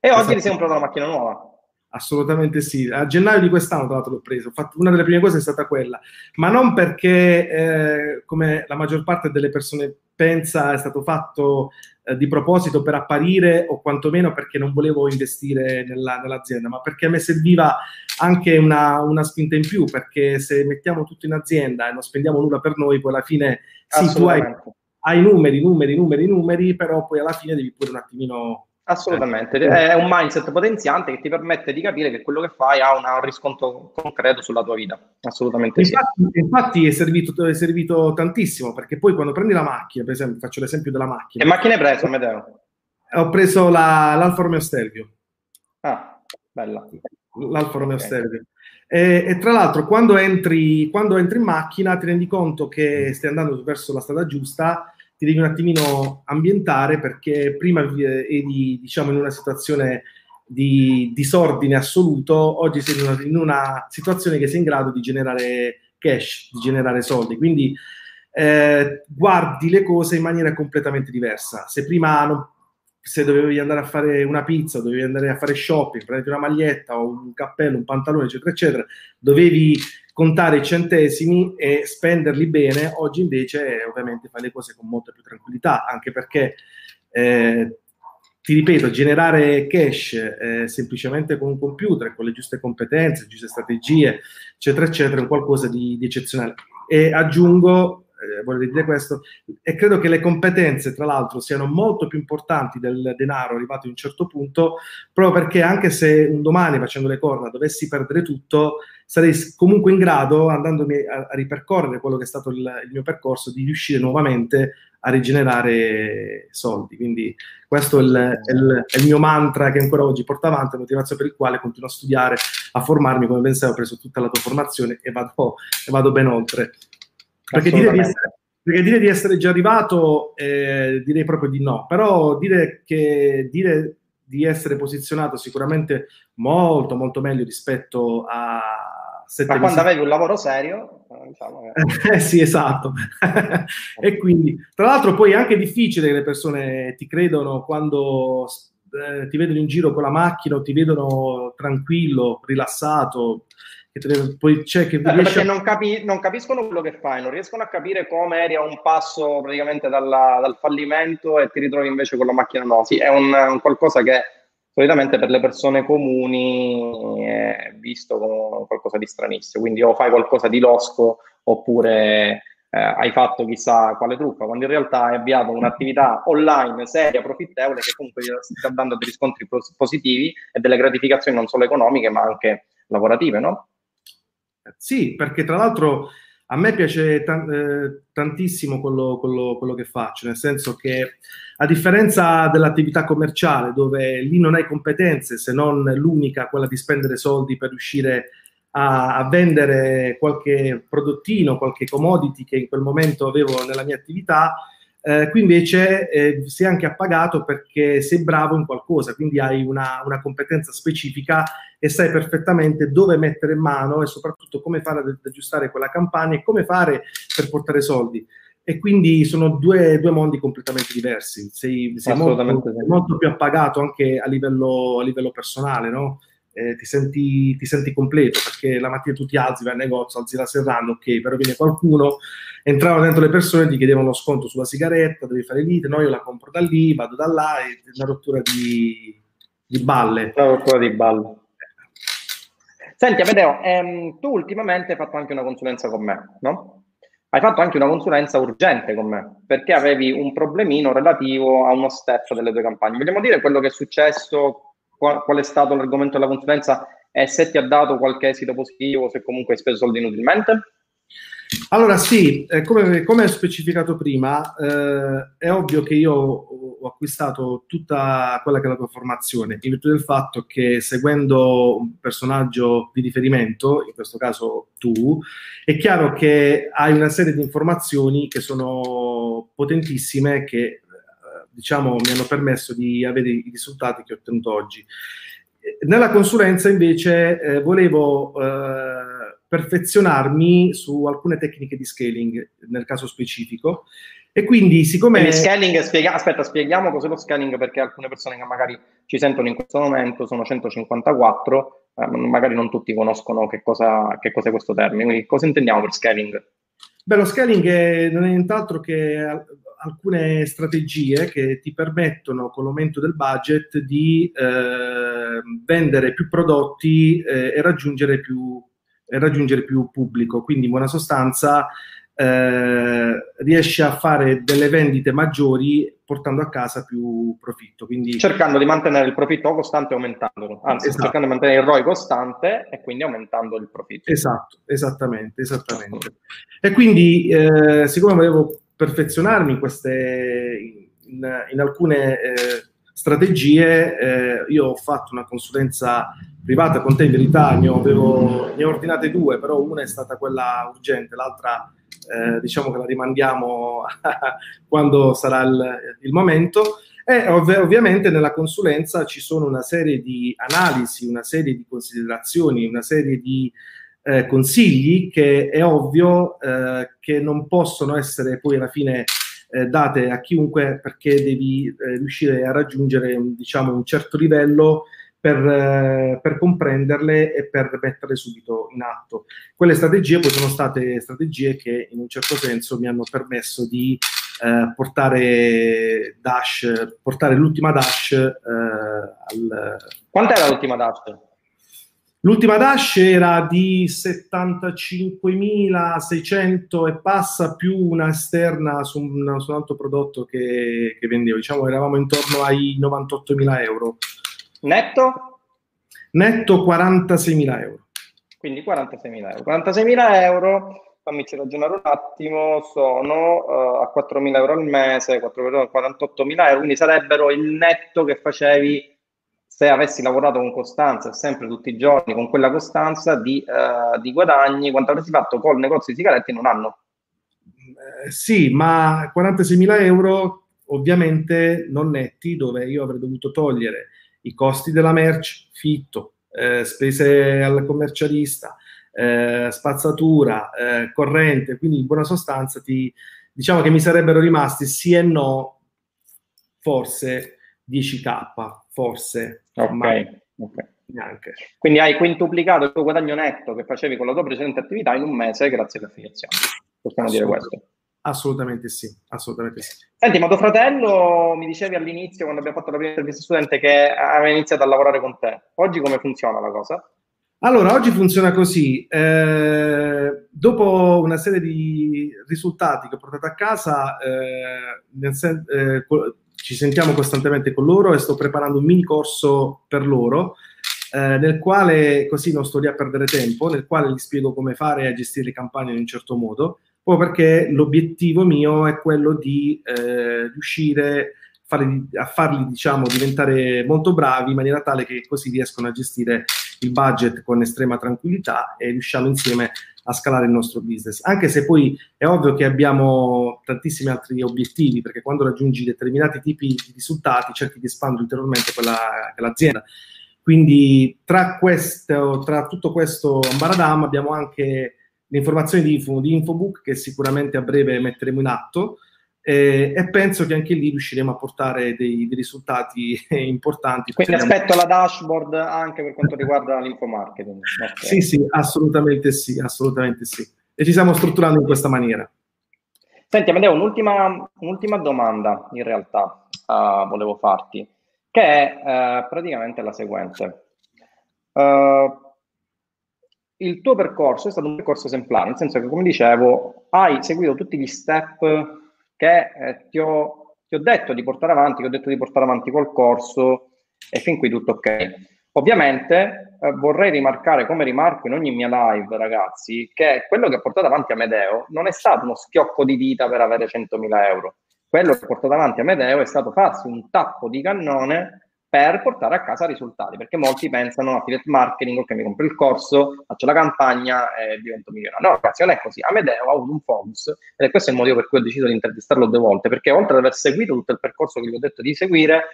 E oggi ti sei comprato una macchina nuova? Assolutamente sì. A gennaio di quest'anno, tra l'altro, l'ho preso. Una delle prime cose è stata quella, ma non perché, eh, come la maggior parte delle persone pensa, è stato fatto eh, di proposito per apparire o quantomeno perché non volevo investire nella, nell'azienda, ma perché a me serviva anche una, una, spinta in più, perché se mettiamo tutto in azienda e non spendiamo nulla per noi, poi alla fine sì, tu hai, hai numeri, numeri, numeri, numeri, però poi alla fine devi pure un attimino Assolutamente, è un mindset potenziante che ti permette di capire che quello che fai ha un riscontro concreto sulla tua vita. Assolutamente infatti, sì. Infatti è servito, è servito, tantissimo perché poi quando prendi la macchina, per esempio, faccio l'esempio della macchina. Che macchina hai preso, Amedeo? Ho preso la, l'Alfa Romeo Stelvio. Ah, bella. L'Alfa Romeo okay. Stelvio. E, e, tra l'altro, quando entri, quando entri in macchina, ti rendi conto che stai andando verso la strada giusta ti devi un attimino ambientare perché prima eri diciamo in una situazione di disordine assoluto, oggi sei in una, in una, situazione che sei in grado di generare cash, di generare soldi. Quindi eh, guardi le cose in maniera completamente diversa. Se prima non, se dovevi andare a fare una pizza, dovevi andare a fare shopping, prendere una maglietta o un cappello, un pantalone, eccetera, eccetera, dovevi contare i centesimi e spenderli bene, oggi invece ovviamente fai le cose con molta più tranquillità, anche perché, eh, ti ripeto, generare cash eh, semplicemente con un computer, con le giuste competenze, le giuste strategie, eccetera, eccetera, è qualcosa di, di eccezionale. E aggiungo, eh, voglio dire questo, e credo che le competenze, tra l'altro, siano molto più importanti del denaro arrivato a un certo punto, proprio perché anche se un domani, facendo le corna, dovessi perdere tutto, sarei comunque in grado, andandomi a, a ripercorrere quello che è stato il, il, mio percorso, di riuscire nuovamente a rigenerare soldi. Quindi questo è il, è, il, è il, mio mantra che ancora oggi porto avanti, la motivazione per il quale continuo a studiare, a formarmi, come ben sai ho preso tutta la tua formazione e vado, e vado ben oltre. Perché dire, essere, perché dire di essere, già arrivato eh, direi proprio di no, però dire che dire di essere posizionato sicuramente molto molto meglio rispetto a ma quando avevi un lavoro serio, eh, diciamo che... eh sì, esatto. e quindi, tra l'altro, poi è anche difficile che le persone ti credono quando eh, ti vedono in giro con la macchina o ti vedono tranquillo, rilassato. Te, poi c'è che eh, perché a... non, capi- non, capiscono quello che fai, non riescono a capire come eri a un passo praticamente dalla, dal fallimento e ti ritrovi invece con la macchina no. Sì, è un, un qualcosa che solitamente per le persone comuni è visto come qualcosa di stranissimo. Quindi o fai qualcosa di losco oppure eh, hai fatto chissà quale truffa, quando in realtà hai avviato un'attività online seria, profittevole, che comunque ti sta dando dei riscontri positivi e delle gratificazioni non solo economiche ma anche lavorative, no? Sì, perché tra l'altro a me piace t- eh, tantissimo quello, quello, quello, che faccio, nel senso che a differenza dell'attività commerciale, dove lì non hai competenze se non l'unica, quella di spendere soldi per riuscire a, a vendere qualche prodottino, qualche commodity che in quel momento avevo nella mia attività, eh, qui invece eh, sei anche appagato perché sei bravo in qualcosa, quindi hai una, una, competenza specifica e sai perfettamente dove mettere mano e soprattutto come fare ad aggiustare quella campagna e come fare per portare soldi. E quindi sono due, due mondi completamente diversi. Sei, sei molto, molto, più appagato anche a livello, a livello personale, no? Eh, ti, senti, ti, senti, completo perché la mattina tu ti alzi, vai al negozio, alzi la serranda, ok, però viene qualcuno, entravano dentro le persone ti chiedevano sconto sulla sigaretta, devi fare lite, no, io la compro da lì, vado da là, è una rottura di, di balle. Una rottura di balle. Senti, Amedeo, ehm, tu ultimamente hai fatto anche una consulenza con me, no? Hai fatto anche una consulenza urgente con me, perché avevi un problemino relativo a uno step delle tue campagne. Vogliamo dire quello che è successo qual, qual, è stato l'argomento della consulenza e se ti ha dato qualche esito positivo, se comunque hai speso soldi inutilmente? Allora sì, eh, come, come, specificato prima, eh, è ovvio che io ho acquistato tutta quella che è la tua formazione, in virtù del fatto che seguendo un personaggio di riferimento, in questo caso tu, è chiaro che hai una serie di informazioni che sono potentissime, che diciamo, mi hanno permesso di avere i risultati che ho ottenuto oggi. Nella consulenza invece eh, volevo eh, perfezionarmi su alcune tecniche di scaling, nel caso specifico, E quindi, siccome. Quindi scaling, spiega... aspetta, spieghiamo cos'è lo scaling perché alcune persone che magari ci sentono in questo momento sono 154, eh, magari non tutti conoscono che cosa, che cos'è questo termine. Quindi, cosa intendiamo per scaling? Beh, lo scaling è, non è nient'altro che alcune strategie che ti permettono con l'aumento del budget di eh, vendere più prodotti eh, e, raggiungere più, e raggiungere più pubblico. Quindi, in buona sostanza, eh, riesce a fare delle vendite maggiori portando a casa più profitto. Quindi... Cercando di mantenere il profitto costante aumentandolo, anzi esatto. cercando di mantenere il ROI costante e quindi aumentando il profitto. Esatto, esattamente, esattamente. E quindi eh, siccome volevo perfezionarmi in, queste, in, in alcune eh, strategie, eh, io ho fatto una consulenza privata con te in verità, ne avevo, ne ho ordinate due, però una è stata quella urgente, l'altra eh, diciamo che la rimandiamo quando sarà il, il momento. E ov- ovviamente nella consulenza ci sono una serie di analisi, una serie di considerazioni, una serie di eh, consigli che è ovvio eh, che non possono essere poi alla fine eh, date a chiunque perché devi eh, riuscire a raggiungere diciamo, un certo livello per, eh, per, comprenderle e per metterle subito in atto. Quelle strategie poi sono state strategie che in un certo senso mi hanno permesso di eh, portare Dash, portare l'ultima Dash al... Quant'era l'ultima Dash? L'ultima Dash era di 75.600 e passa più una esterna su un, su un altro prodotto che, che vendevo. Diciamo eravamo intorno ai 98.000 euro. Netto? Netto 46.000 euro. Quindi 46.000 euro. 46.000 euro, fammi ragionare un attimo, sono uh, a 4.000 euro al mese, 48.000 euro, quindi sarebbero il netto che facevi se avessi lavorato con costanza sempre tutti i giorni con quella costanza di, uh, di guadagni, quanto avresti fatto col negozio di sigarette in un anno? Eh, sì, ma 46.000 euro ovviamente non netti, dove io avrei dovuto togliere i costi della merce, fitto, eh, spese al commercialista, eh, spazzatura, eh, corrente, quindi in buona sostanza ti, diciamo che mi sarebbero rimasti sì e no, forse 10k, forse, ok, okay. neanche. Quindi hai quintuplicato il tuo guadagno netto che facevi con la tua precedente attività in un mese grazie all'affiliazione. Possiamo dire questo. Assolutamente sì, assolutamente sì. Senti, ma tuo fratello mi dicevi all'inizio, quando abbiamo fatto la prima intervista studente, che aveva iniziato a lavorare con te. Oggi come funziona la cosa? Allora, oggi funziona così. Eh, dopo una serie di risultati che ho portato a casa, eh, sen- eh, ci sentiamo costantemente con loro e sto preparando un mini corso per loro, eh, nel quale così non sto lì a perdere tempo, nel quale gli spiego come fare a gestire le campagne in un certo modo proprio perché l'obiettivo mio è quello di eh, riuscire farli, a farli diciamo, diventare molto bravi in maniera tale che così riescono a gestire il budget con estrema tranquillità e riusciamo insieme a scalare il nostro business. Anche se poi è ovvio che abbiamo tantissimi altri obiettivi, perché quando raggiungi determinati tipi di risultati cerchi di espandere ulteriormente quella, quell'azienda. Quindi tra, questo, tra tutto questo ambaradam abbiamo anche le informazioni di, info, di Infobook che sicuramente a breve metteremo in atto eh, e penso che anche lì riusciremo a portare dei, dei risultati importanti. Quindi aspetto la dashboard anche per quanto riguarda l'infomarketing. Okay. Sì, sì, assolutamente sì, assolutamente sì. E ci stiamo strutturando in questa maniera. Senti, Amedeo, un'ultima, un'ultima domanda in realtà uh, volevo farti, che è uh, praticamente la seguente. Uh, il tuo percorso è stato un percorso esemplare, nel senso che, come dicevo, hai seguito tutti gli step che eh, ti, ho, ti, ho, detto di portare avanti, che ho detto di portare avanti col corso e fin qui tutto ok. Ovviamente eh, vorrei rimarcare, come rimarco in ogni mia live, ragazzi, che quello che ha portato avanti Amedeo non è stato uno schiocco di dita per avere 100.000 euro. Quello che ha portato avanti Amedeo è stato farsi un tappo di cannone per portare a casa risultati, perché molti pensano affiliate marketing, ok, mi compro il corso, faccio la campagna e divento milionario. No, ragazzi, non è così. Amedeo ha avuto un focus ed è questo il motivo per cui ho deciso di intervistarlo due volte, perché oltre ad aver seguito tutto il percorso che gli ho detto di seguire,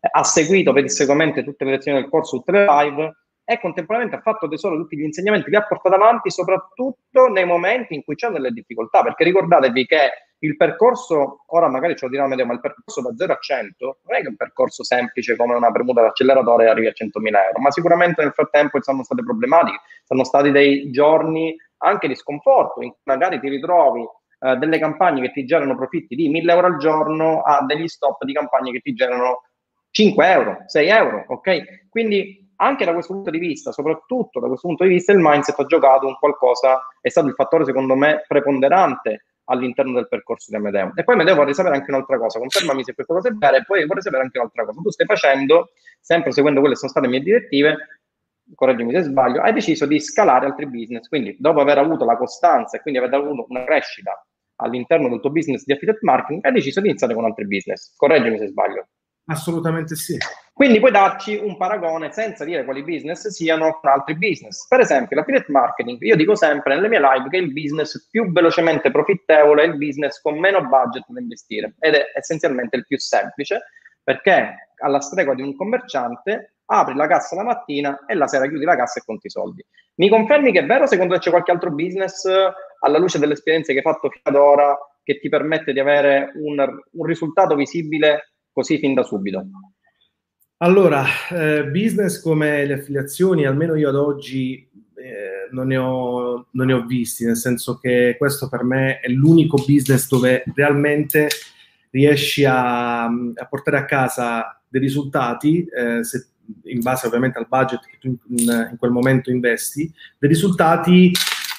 ha seguito pedissequamente tutte le lezioni del corso, tutte le live, e contemporaneamente ha fatto tesoro di tutti gli insegnamenti, li ha portati avanti soprattutto nei momenti in cui c'è delle difficoltà, perché ricordatevi che il percorso, ora magari ce lo dirà Medeo, ma il percorso da 0 a 100 non è che un percorso semplice come una premuta d'acceleratore arrivi a 100.000 euro, ma sicuramente nel frattempo ci sono state problematiche, sono stati dei giorni anche di sconforto, in cui magari ti ritrovi eh, delle campagne che ti generano profitti di 1000 euro al giorno a degli stop di campagne che ti generano 5 euro, 6 euro, ok? Quindi anche da questo punto di vista, soprattutto da questo punto di vista, il mindset ha giocato un qualcosa, è stato il fattore secondo me preponderante all'interno del percorso di Amedeo. E poi Amedeo vorrei sapere anche un'altra cosa, confermami se questa cosa è vera, e poi vorrei sapere anche un'altra cosa. Tu stai facendo, sempre seguendo quelle che sono state le mie direttive, correggimi se sbaglio, hai deciso di scalare altri business, quindi dopo aver avuto la costanza e quindi aver avuto una crescita all'interno del tuo business di affiliate marketing, hai deciso di iniziare con altri business. Correggimi se sbaglio. Assolutamente sì. Quindi puoi darci un paragone senza dire quali business siano con altri business. Per esempio, l'affiliate marketing, io dico sempre nelle mie live che il business più velocemente profittevole è il business con meno budget da investire ed è essenzialmente il più semplice perché alla stregua di un commerciante apri la cassa la mattina e la sera chiudi la cassa e conti i soldi. Mi confermi che è vero? Secondo te c'è qualche altro business alla luce delle esperienze che hai fatto fino ad ora che ti permette di avere un, un risultato visibile così fin da subito? Allora, eh, business come le affiliazioni, almeno io ad oggi eh, non, ne ho, non, ne ho, visti, nel senso che questo per me è l'unico business dove realmente riesci a, a portare a casa dei risultati, eh, se, in base ovviamente al budget che tu in, in quel momento investi, dei risultati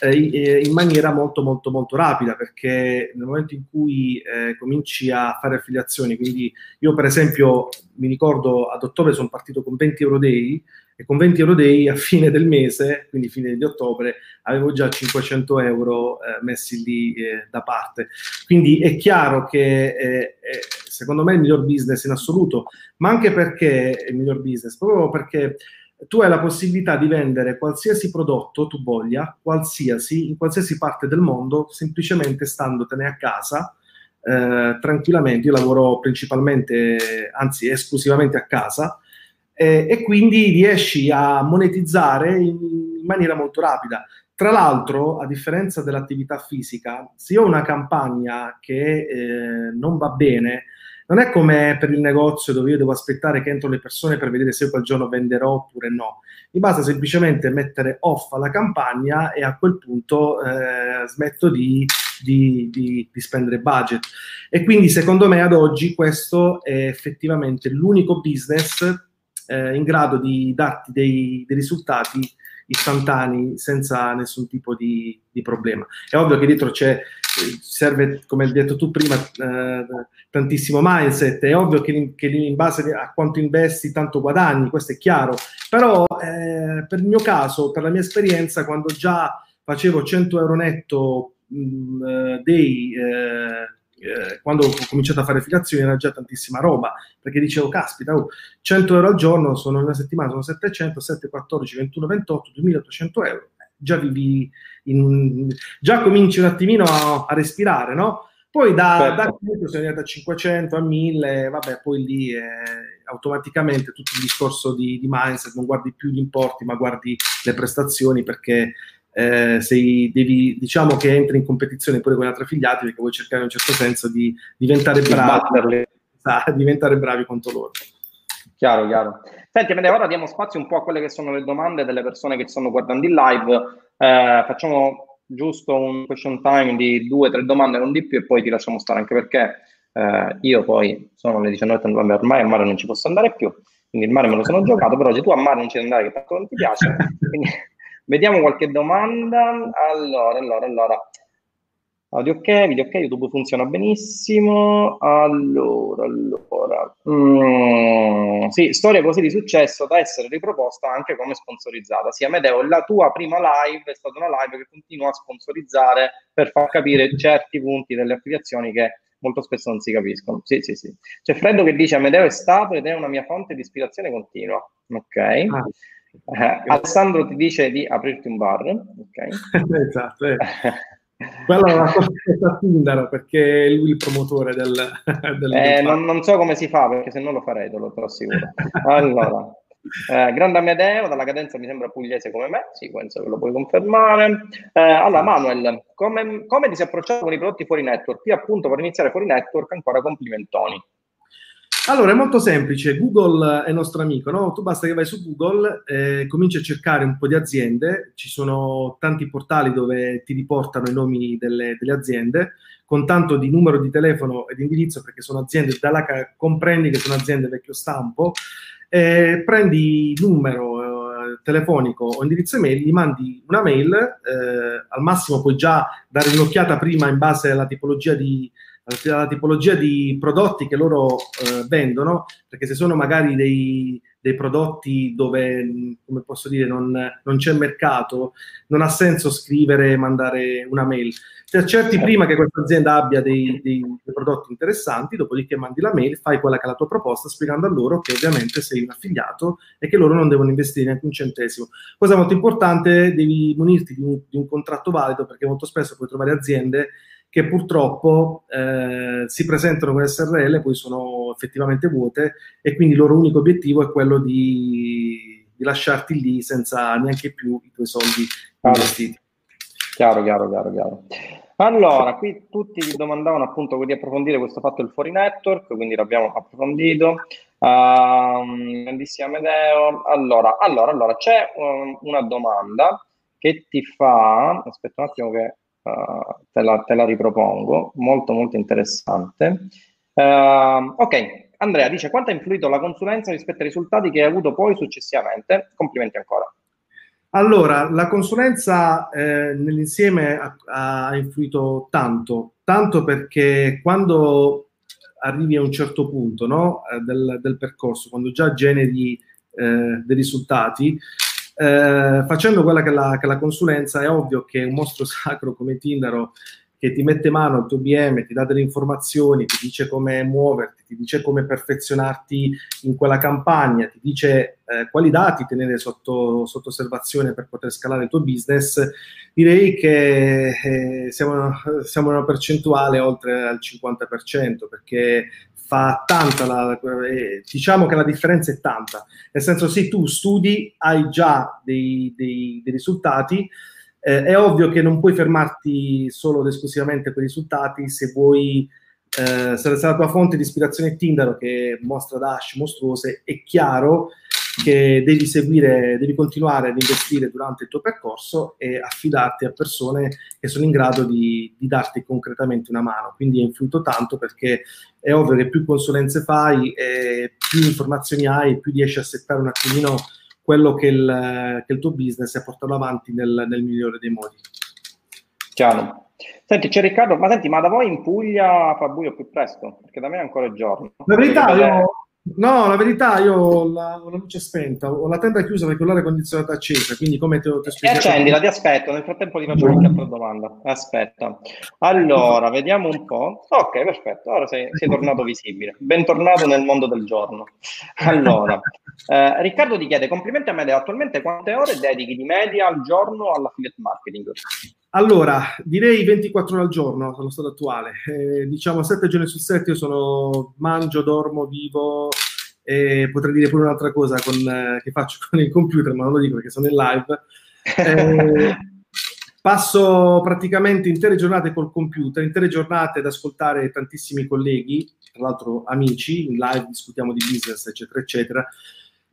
eh, eh, in maniera molto molto molto rapida perché nel momento in cui eh, cominci a fare affiliazioni, quindi io per esempio mi ricordo ad ottobre sono partito con 20 euro day e con 20 euro day a fine del mese, quindi fine di ottobre, avevo già 500 euro eh, messi lì eh, da parte. Quindi è chiaro che eh, secondo me è il miglior business in assoluto, ma anche perché è il miglior business, proprio perché tu hai la possibilità di vendere qualsiasi prodotto tu voglia, qualsiasi, in qualsiasi parte del mondo, semplicemente standotene a casa eh, tranquillamente. Io lavoro principalmente, anzi esclusivamente a casa, eh, e quindi riesci a monetizzare in, in maniera molto rapida. Tra l'altro, a differenza dell'attività fisica, se io ho una campagna che eh, non va bene, non è come per il negozio dove io devo aspettare che entrino le persone per vedere se quel giorno venderò oppure no. Mi basta semplicemente mettere off alla campagna e a quel punto eh, smetto di, di, di, di, spendere budget. E quindi secondo me ad oggi questo è effettivamente l'unico business eh, in grado di darti dei, dei risultati istantanei senza nessun tipo di, di, problema. È ovvio che dietro c'è, serve, come hai detto tu prima, eh, tantissimo mindset, è ovvio che, che, in base a quanto investi tanto guadagni, questo è chiaro, però eh, per il mio caso, per la mia esperienza, quando già facevo 100 euro netto mh, mm, eh, dei eh, eh, quando ho cominciato a fare affiliazioni era già tantissima roba, perché dicevo, caspita, oh, 100 euro al giorno sono una settimana, sono 700, 7, 14, 21, 28, 2800 euro. Già vivi, in, già cominci un attimino a, a respirare, no? Poi da, certo. da comunque sono arrivato a 500, a 1000, vabbè, poi lì è automaticamente tutto il discorso di, di mindset, non guardi più gli importi, ma guardi le prestazioni perché eh, sei, devi, diciamo che entri in competizione pure con altri affiliati perché vuoi cercare in un certo senso di diventare bravi, diventare bravi contro loro. Chiaro, chiaro. Senti, ora diamo spazio un po' a quelle che sono le domande delle persone che stanno guardando in live. Eh, facciamo giusto un question time di due, tre domande, non di più, e poi ti lasciamo stare, anche perché eh, io poi sono le 19.30, ormai a mare non ci posso andare più, quindi il mare me lo sono giocato, però oggi tu a mare non ci devi andare, che tanto non ti piace, quindi Vediamo qualche domanda. Allora, allora, allora. Audio ok, video ok, YouTube funziona benissimo. Allora, allora. Mm, sì, storia così di successo da essere riproposta anche come sponsorizzata. Sì, Amedeo, la tua prima live è stata una live che continua a sponsorizzare per far capire certi punti delle affiliazioni che molto spesso non si capiscono. Sì, sì, sì. C'è Freddo che dice Amedeo è stato ed è una mia fonte di ispirazione continua. Ok. Ah. Eh, Alessandro ti dice di aprirti un bar, ok? esatto. Eh. Quella è una cosa a Tindaro perché è lui il promotore del, del, eh, non, non, so come si fa perché se no lo farei, te lo, te lo assicuro. Allora, Eh, Grande Amedeo, dalla cadenza mi sembra pugliese come me, sì, penso che lo puoi confermare. Eh, allora, Manuel, come, come ti sei approcciato con i prodotti fuori network? Qui appunto per iniziare fuori network ancora complimentoni. Allora, è molto semplice, Google è nostro amico, no? Tu basta che vai su Google, eh, cominci a cercare un po' di aziende, ci sono tanti portali dove ti riportano i nomi delle, delle aziende, con tanto di numero di telefono ed indirizzo, perché sono aziende, dalla comprendi che sono aziende vecchio stampo, eh, prendi numero eh, telefonico o indirizzo email, gli mandi una mail, eh, al massimo puoi già dare un'occhiata prima in base alla tipologia di alla tipologia di prodotti che loro eh, vendono, perché se sono magari dei, dei, prodotti dove, come posso dire, non, non, c'è mercato, non ha senso scrivere e mandare una mail. Ti accerti prima che questa azienda abbia dei, dei, dei, prodotti interessanti, dopodiché mandi la mail, fai quella che è la tua proposta, spiegando a loro che ovviamente sei un affiliato e che loro non devono investire neanche un centesimo. Cosa molto importante, devi munirti di un, di un contratto valido, perché molto spesso puoi trovare aziende che purtroppo eh, si presentano con SRL, poi sono effettivamente vuote e quindi il loro unico obiettivo è quello di, di lasciarti lì senza neanche più i tuoi soldi investiti. Chiaro, chiaro, chiaro, chiaro. Allora, qui tutti vi domandavano appunto di approfondire questo fatto del fuori network, quindi l'abbiamo approfondito. Uh, grandissima Medeo. Allora, allora, allora c'è um, una domanda che ti fa, aspetta un attimo che uh, te, la, te, la, ripropongo, molto molto interessante. Uh, ok, Andrea dice quanto ha influito la consulenza rispetto ai risultati che hai avuto poi successivamente? Complimenti ancora. Allora, la consulenza eh, nell'insieme ha, ha, influito tanto, tanto perché quando arrivi a un certo punto no, eh, del, del, percorso, quando già generi eh, dei risultati, eh, facendo quella che è, la, che è la consulenza, è ovvio che un mostro sacro come Tindaro che ti mette mano al tuo BM, ti dà delle informazioni, ti dice come muoverti, ti dice come perfezionarti in quella campagna, ti dice eh, quali dati tenere sotto, sotto, osservazione per poter scalare il tuo business, direi che eh, siamo, siamo in una percentuale oltre al 50%, perché fa tanta, la, eh, diciamo che la differenza è tanta, nel senso se tu studi hai già dei, dei, dei risultati, eh, è ovvio che non puoi fermarti solo ed esclusivamente a quei risultati. Se vuoi eh, se la tua fonte di ispirazione è Tinder che mostra dash mostruose, è chiaro che devi seguire, devi continuare ad investire durante il tuo percorso e affidarti a persone che sono in grado di, di darti concretamente una mano. Quindi è influito tanto perché è ovvio che più consulenze fai, più informazioni hai, più riesci a settare un attimino quello che il, che il tuo business e portarlo avanti nel, nel migliore dei modi. Chiaro. Senti, c'è Riccardo, ma senti, ma da voi in Puglia fa buio più presto? Perché da me è ancora giorno. La verità, io, No, la verità, io ho la, ho la, luce spenta, ho la tenda chiusa perché ho l'aria condizionata accesa, quindi come te lo ti spiego? accendila, ti aspetto, nel frattempo ti faccio qualche altra domanda. Aspetta. Allora, vediamo un po'. Ok, perfetto, ora sei, sei tornato visibile. Bentornato nel mondo del giorno. Allora, eh, Riccardo ti chiede, complimenti a me, attualmente quante ore dedichi di media al giorno all'affiliate marketing? Allora, direi 24 ore al giorno allo stato attuale. Eh, diciamo 7 giorni su 7 io sono mangio, dormo, vivo e potrei dire pure un'altra cosa con, eh, che faccio con il computer, ma non lo dico perché sono in live. Eh, passo praticamente intere giornate col computer, intere giornate ad ascoltare tantissimi colleghi, tra l'altro amici, in live discutiamo di business, eccetera, eccetera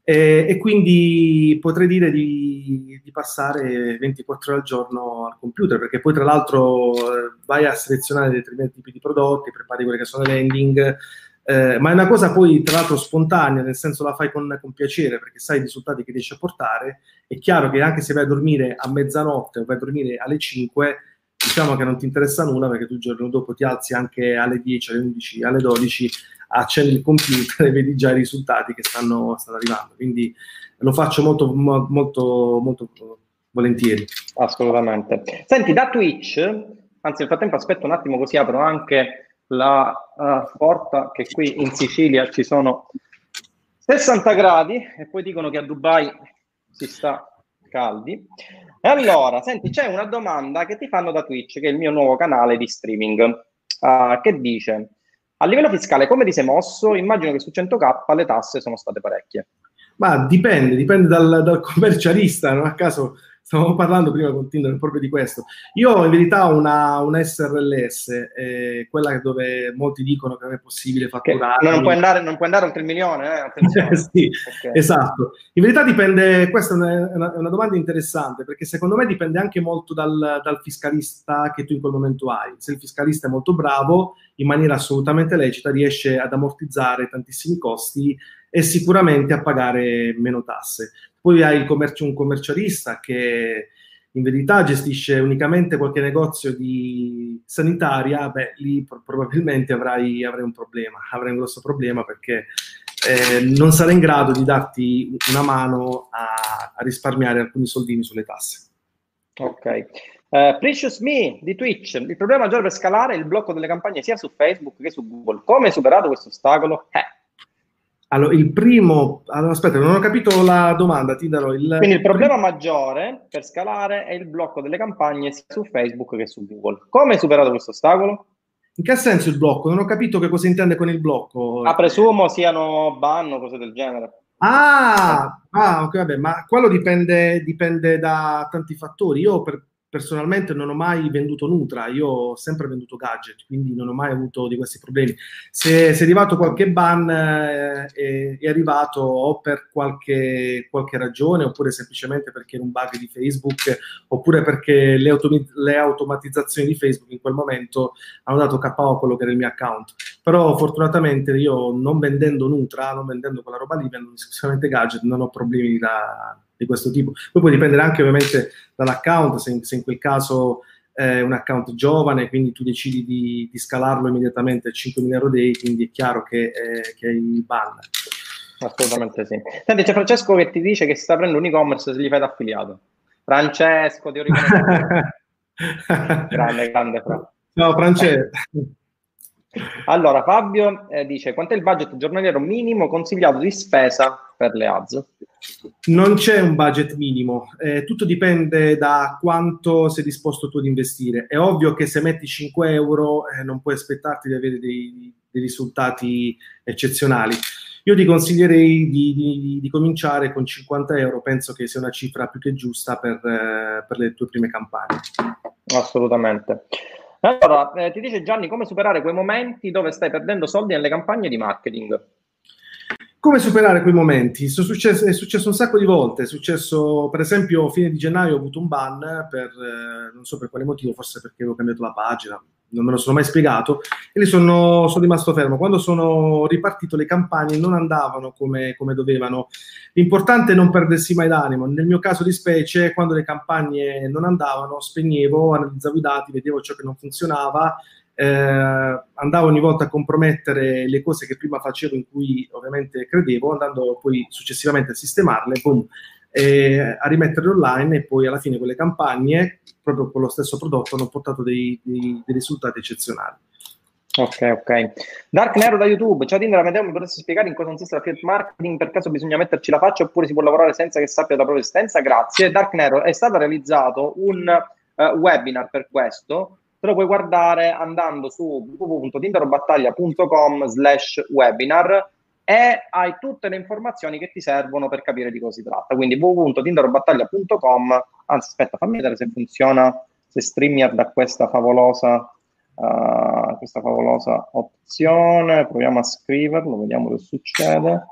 e, e quindi potrei dire di, di, passare 24 ore al giorno al computer, perché poi tra l'altro eh, vai a selezionare determinati tipi di prodotti, prepari quelle che sono le landing, eh, ma è una cosa poi tra l'altro spontanea, nel senso la fai con, con, piacere perché sai i risultati che riesci a portare. È chiaro che anche se vai a dormire a mezzanotte o vai a dormire alle 5, diciamo che non ti interessa nulla perché tu il giorno dopo ti alzi anche alle 10, alle 11, alle 12 accendi il computer e vedi già i risultati che stanno, stanno arrivando. Quindi lo faccio molto, molto, molto volentieri. Assolutamente. Senti, da Twitch, anzi nel frattempo aspetto un attimo così apro anche la uh, porta che qui in Sicilia ci sono 60 gradi e poi dicono che a Dubai si sta caldi. E allora, senti, c'è una domanda che ti fanno da Twitch, che è il mio nuovo canale di streaming, uh, che dice a livello fiscale, come ti sei mosso? Immagino che su 100k le tasse sono state parecchie. Ma dipende, dipende dal, dal commercialista, non a caso stavamo parlando prima con Tinder proprio di questo. Io in verità ho una, una SRLS, eh, quella dove molti dicono che non è possibile fatturare. Non puoi andare, non puoi andare oltre il milione, eh? sì, okay. esatto. In verità dipende, questa è una, una, domanda interessante, perché secondo me dipende anche molto dal, dal fiscalista che tu in quel momento hai. Se il fiscalista è molto bravo, in maniera assolutamente lecita, riesce ad ammortizzare tantissimi costi e sicuramente a pagare meno tasse. Poi hai commercio, un commercialista che in verità gestisce unicamente qualche negozio di sanitaria, beh, lì probabilmente avrai, avrai un problema, avrai un grosso problema perché eh, non sarà in grado di darti una mano a, a risparmiare alcuni soldini sulle tasse. Ok. Uh, Precious Me di Twitch, il problema maggiore per scalare è il blocco delle campagne sia su Facebook che su Google. Come hai superato questo ostacolo? Eh, allora, il primo, allora, aspetta, non ho capito la domanda, ti darò il... Quindi il problema maggiore per scalare è il blocco delle campagne sia su Facebook che su Google. Come hai superato questo ostacolo? In che senso il blocco? Non ho capito che cosa intende con il blocco. Ah, presumo siano ban o cose del genere. Ah, ah ok, vabbè, ma quello dipende, dipende da tanti fattori. Io per, personalmente non ho mai venduto Nutra, io ho sempre venduto gadget, quindi non ho mai avuto di questi problemi. Se, se è arrivato qualche ban eh, è, è, arrivato o per qualche, qualche, ragione, oppure semplicemente perché era un bug di Facebook, oppure perché le, automi- le automatizzazioni di Facebook in quel momento hanno dato KO a quello che era il mio account. Però fortunatamente io non vendendo Nutra, non vendendo quella roba lì, vendo esclusivamente gadget, non ho problemi da di questo tipo. Poi può dipendere anche ovviamente dall'account, se in, se in quel caso è un account giovane, quindi tu decidi di, di scalarlo immediatamente a 5.000 euro day, quindi è chiaro che, eh, che hai ban. Assolutamente sì. Senti, c'è Francesco che ti dice che sta aprendo un e-commerce se gli fai da affiliato. Francesco, ti ho riconosciuto. grande, grande. Fra. Ciao Francesco. Allora, Fabio eh, dice, quanto è il budget giornaliero minimo consigliato di spesa per le ads? Non c'è un budget minimo, eh, tutto dipende da quanto sei disposto tu ad investire. È ovvio che se metti 5 euro eh, non puoi aspettarti di avere dei, dei, risultati eccezionali. Io ti consiglierei di, di, di, cominciare con 50 euro, penso che sia una cifra più che giusta per, eh, per le tue prime campagne. Assolutamente. Allora, eh, ti dice Gianni come superare quei momenti dove stai perdendo soldi nelle campagne di marketing. Come superare quei momenti? Successo, è successo un sacco di volte, è successo per esempio a fine di gennaio ho avuto un ban per, eh, non so per quale motivo, forse perché avevo cambiato la pagina, non me lo sono mai spiegato, e lì sono, sono rimasto fermo. Quando sono ripartito le campagne non andavano come, come, dovevano. L'importante è non perdersi mai d'animo. Nel mio caso di specie, quando le campagne non andavano, spegnevo, analizzavo i dati, vedevo ciò che non funzionava, eh, andavo ogni volta a compromettere le cose che prima facevo in cui ovviamente credevo, andando poi successivamente a sistemarle, boom, eh, a rimetterle online e poi alla fine quelle campagne, proprio con lo stesso prodotto, hanno portato dei, dei, dei risultati eccezionali. Ok, ok. Dark Nero da YouTube, ciao Tinder, Amedeo, mi potresti spiegare in cosa consiste la fiat marketing? Per caso bisogna metterci la faccia oppure si può lavorare senza che sappia la propria esistenza? Grazie. Dark Nero è stato realizzato un uh, webinar per questo, te lo puoi guardare andando su www.tinderobattaglia.com slash webinar e hai tutte le informazioni che ti servono per capire di cosa si tratta. Quindi www.tinderobattaglia.com, anzi aspetta, fammi vedere se funziona, se StreamYard da questa favolosa, uh, questa favolosa opzione, proviamo a scriverlo, vediamo che succede.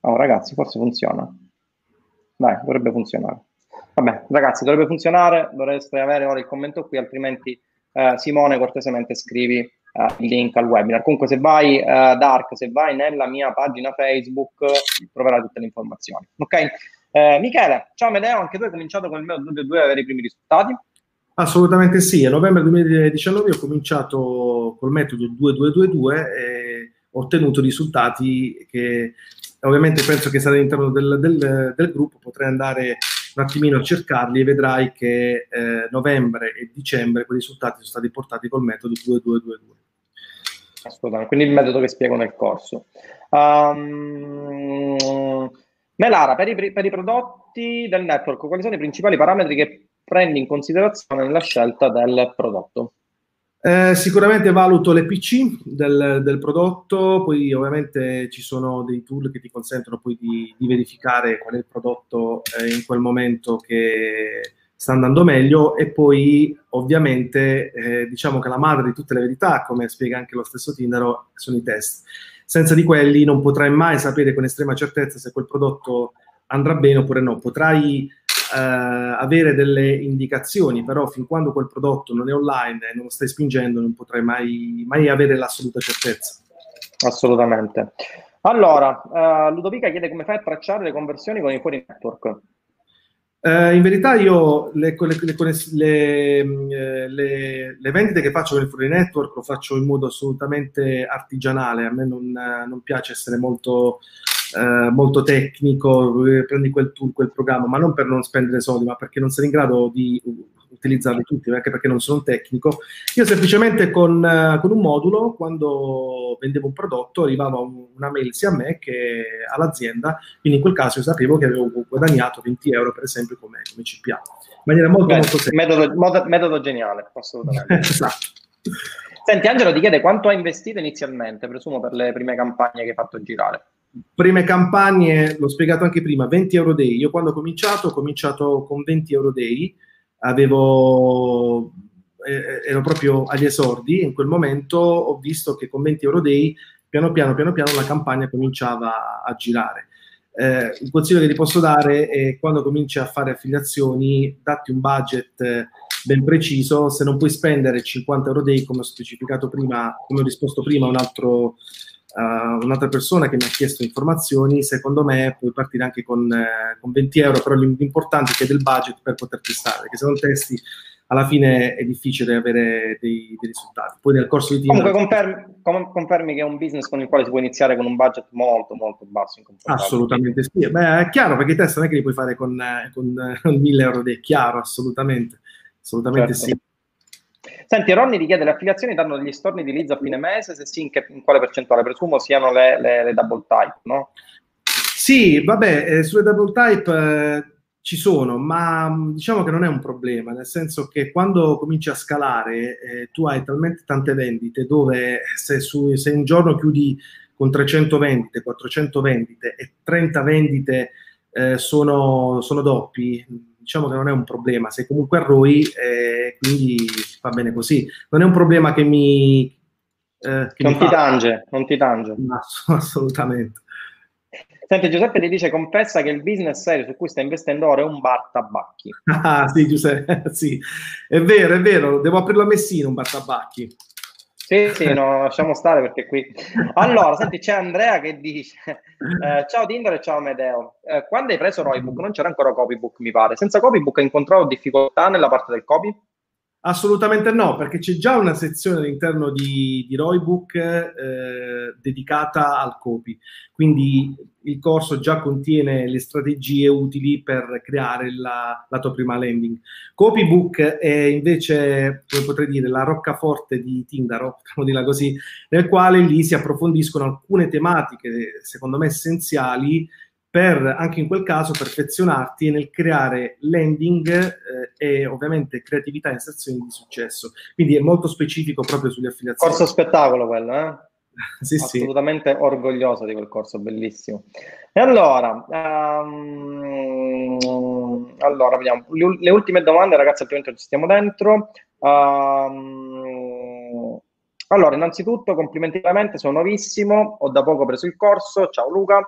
Oh ragazzi, forse funziona. Dai, dovrebbe funzionare. Vabbè, ragazzi, dovrebbe funzionare, dovreste avere ora il commento qui, altrimenti eh, Simone cortesemente scrivi uh, il link al webinar. Comunque se vai uh, Dark, se vai nella mia pagina Facebook troverai tutte le informazioni. Ok? Uh, Michele, ciao Medeo, anche tu hai cominciato con il metodo 222 a avere i primi risultati? Assolutamente sì, a novembre 2019 ho cominciato col metodo 2222 e ho ottenuto risultati che ovviamente penso che sarà all'interno del, del, del gruppo, potrei andare un attimino a cercarli e vedrai che eh, novembre e dicembre quei risultati sono stati portati col metodo 2222. Assolutamente, quindi il metodo che spiego nel corso. Um, Melara, per i, per i prodotti del network, quali sono i principali parametri che prendi in considerazione nella scelta del prodotto? Eh, sicuramente valuto le PC del, del, prodotto, poi ovviamente ci sono dei tool che ti consentono poi di, di verificare qual è il prodotto eh, in quel momento che sta andando meglio e poi ovviamente eh, diciamo che la madre di tutte le verità, come spiega anche lo stesso Tindaro, sono i test. Senza di quelli non potrai mai sapere con estrema certezza se quel prodotto andrà bene oppure no. Potrai eh, avere delle indicazioni, però fin quando quel prodotto non è online e non lo stai spingendo non potrai mai, mai avere l'assoluta certezza. Assolutamente. Allora, uh, Ludovica chiede come fai a tracciare le conversioni con i fuori network. Uh, in verità io le, le, le, le, vendite che faccio con il fuori network lo faccio in modo assolutamente artigianale, a me non, non piace essere molto eh, molto tecnico, eh, prendi quel tool, quel programma, ma non per non spendere soldi, ma perché non sei in grado di utilizzarli tutti, anche perché non sono un tecnico. Io semplicemente con, uh, con un modulo, quando vendevo un prodotto, arrivava un, una mail sia a me che all'azienda, quindi in quel caso io sapevo che avevo guadagnato 20 euro, per esempio, come, come CPA. In maniera molto, Beh, molto metodo, mod- metodo geniale, assolutamente. esatto. Senti, Angelo ti chiede quanto hai investito inizialmente, presumo per le prime campagne che hai fatto girare prime campagne, l'ho spiegato anche prima, 20 euro day. Io quando ho cominciato, ho cominciato con 20 euro day, avevo, eh, ero proprio agli esordi, in quel momento ho visto che con 20 euro day, piano piano, piano piano, la campagna cominciava a girare. Eh, il consiglio che ti posso dare è quando cominci a fare affiliazioni, datti un budget ben preciso, se non puoi spendere 50 euro day, come ho specificato prima, come ho risposto prima un altro uh, un'altra persona che mi ha chiesto informazioni, secondo me puoi partire anche con, eh, con 20 euro, però l'importante è che del budget per poter testare, perché se non testi alla fine è difficile avere dei, dei risultati. Poi nel corso di tempo... Comunque confermi, com- confermi, che è un business con il quale si può iniziare con un budget molto molto basso. Assolutamente sì. Beh, è chiaro perché i test non è che li puoi fare con, eh, con, con 1000 euro, è chiaro, assolutamente. Assolutamente certo. sì. Senti, Ronny ti chiede le affiliazioni danno degli storni di leads a fine mese, se sì, in, che, in quale percentuale? Presumo siano le, le, le double type, no? Sì, vabbè, eh, sulle double type eh, ci sono, ma mm, diciamo che non è un problema, nel senso che quando cominci a scalare eh, tu hai talmente tante vendite dove se, su, se un giorno chiudi con 300 vendite, 400 vendite e 30 vendite eh, sono, sono doppi, diciamo che non è un problema, sei comunque a ROI, eh, quindi va bene così. Non è un problema che mi... Eh, che non mi ti tange, non ti tange. No, assolutamente. Senti, Giuseppe ti dice, confessa che il business serio su cui sta investendo ora è un bar tabacchi. Ah, sì, Giuseppe, sì. È vero, è vero, devo aprirlo a Messina un bar tabacchi. Sì, sì, no, lasciamo stare perché qui. Allora, senti, c'è Andrea che dice: eh, Ciao Tinder e ciao Medeo. Eh, quando hai preso Roybook non c'era ancora copybook, mi pare. Senza copybook hai incontrato difficoltà nella parte del copy? Assolutamente no, perché c'è già una sezione all'interno di, di Roybook eh, dedicata al copy. Quindi il corso già contiene le strategie utili per creare la, la tua prima landing. Copybook è invece, come potrei dire, la roccaforte di Tindaro, possiamo dirla così, nel quale lì si approfondiscono alcune tematiche, secondo me, essenziali per anche in quel caso perfezionarti nel creare landing eh, e ovviamente creatività e inserzioni di successo. Quindi è molto specifico proprio sulle affiliazioni. Corso spettacolo quello, eh? sì, Assolutamente sì. orgoglioso di quel corso, bellissimo. E allora, um, allora vediamo le ultime domande, ragazzi, altrimenti ci stiamo dentro. Um, allora, innanzitutto, complimenti veramente, sono nuovissimo, ho da poco preso il corso. Ciao Luca.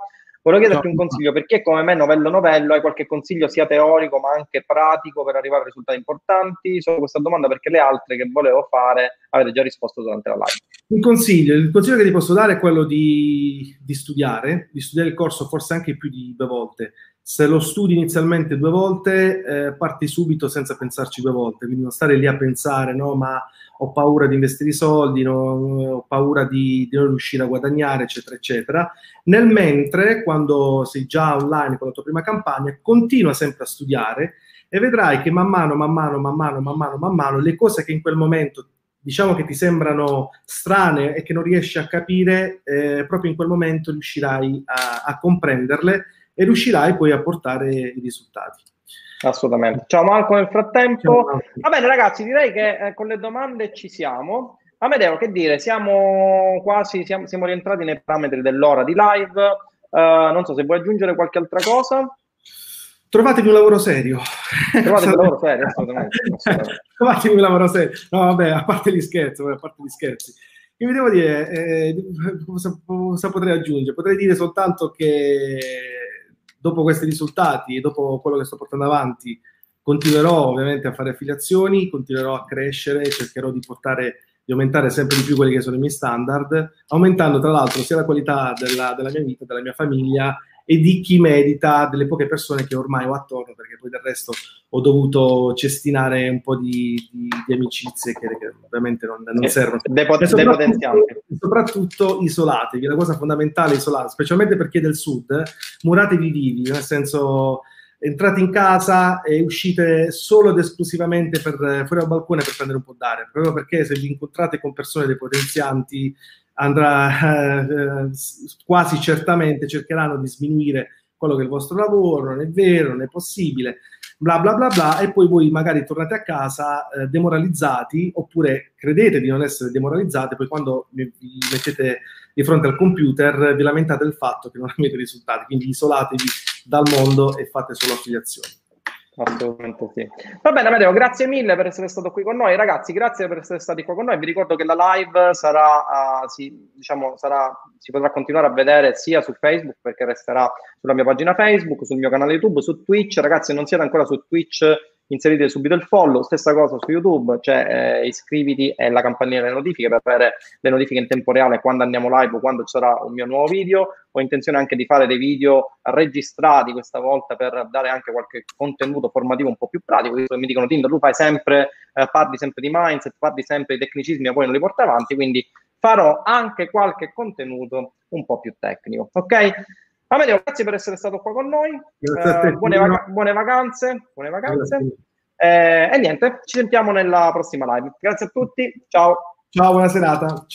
Volevo chiederti un consiglio, perché come me novello novello hai qualche consiglio sia teorico ma anche pratico per arrivare a risultati importanti? Solo questa domanda perché le altre che volevo fare avete già risposto durante la live. Un consiglio, il consiglio che ti posso dare è quello di, di studiare, di studiare il corso forse anche più di due volte. Se lo studi inizialmente due volte, eh, parti subito senza pensarci due volte, quindi non stare lì a pensare, no, ma ho paura di investire i soldi, no, ho paura di, di, non riuscire a guadagnare, eccetera, eccetera. Nel mentre, quando sei già online con la tua prima campagna, continua sempre a studiare e vedrai che man mano, man mano, man mano, man mano, man mano, le cose che in quel momento diciamo che ti sembrano strane e che non riesci a capire, eh, proprio in quel momento riuscirai a, a comprenderle e riuscirai poi a portare i risultati. Assolutamente. Ciao Marco nel frattempo. Ciao, Va bene ragazzi, direi che eh, con le domande ci siamo. Amedeo, che dire, siamo quasi, siamo, siamo rientrati nei parametri dell'ora di live. Uh, non so se vuoi aggiungere qualche altra cosa. Trovatevi un lavoro serio. Trovatevi un lavoro serio, assolutamente. assolutamente. Trovatevi un lavoro serio. No, vabbè, a parte gli scherzi, a parte gli scherzi. Io vi devo dire, eh, cosa, cosa potrei aggiungere? Potrei dire soltanto che dopo questi risultati e dopo quello che sto portando avanti, continuerò ovviamente a fare affiliazioni, continuerò a crescere, cercherò di portare di aumentare sempre di più quelli che sono i miei standard, aumentando tra l'altro sia la qualità della, della mia vita, della mia famiglia e di chi medita, delle poche persone che ormai ho attorno, perché poi del resto ho dovuto cestinare un po' di, di, di amicizie che, che, ovviamente non, non eh, servono. Depo- e soprattutto, soprattutto isolatevi, la cosa fondamentale è isolare, specialmente per chi è del sud, muratevi vivi, nel senso entrate in casa e uscite solo ed esclusivamente per, fuori al balcone per prendere un po' d'aria, proprio perché se vi incontrate con persone depotenzianti andrà eh, quasi certamente cercheranno di sminuire quello che è il vostro lavoro, non è vero, non è possibile, bla bla bla bla, e poi voi magari tornate a casa eh, demoralizzati oppure credete di non essere demoralizzati, poi quando vi mettete di fronte al computer vi lamentate del fatto che non avete risultati, quindi isolatevi dal mondo e fate solo affiliazioni. Assolutamente sì. Va bene, Amedeo, grazie mille per essere stato qui con noi. Ragazzi, grazie per essere stati qua con noi. Vi ricordo che la live sarà, uh, si, diciamo, sarà, si potrà continuare a vedere sia su Facebook, perché resterà sulla mia pagina Facebook, sul mio canale YouTube, su Twitch. Ragazzi, non siete ancora su Twitch, inserite subito il follow, stessa cosa su YouTube, cioè eh, iscriviti e la campanella delle notifiche per avere le notifiche in tempo reale quando andiamo live o quando ci sarà un mio nuovo video. Ho intenzione anche di fare dei video registrati questa volta per dare anche qualche contenuto formativo un po' più pratico. Mi dicono Tinder, tu fai sempre, eh, parli sempre di mindset, parli sempre di tecnicismi, ma poi non li porti avanti, quindi farò anche qualche contenuto un po' più tecnico, ok? Amedeo, grazie per essere stato qua con noi. Eh, buone, vac- buone, vacanze. Buone vacanze. Eh, e niente, ci sentiamo nella prossima live. Grazie a tutti. Ciao. Ciao, buona serata. Ciao.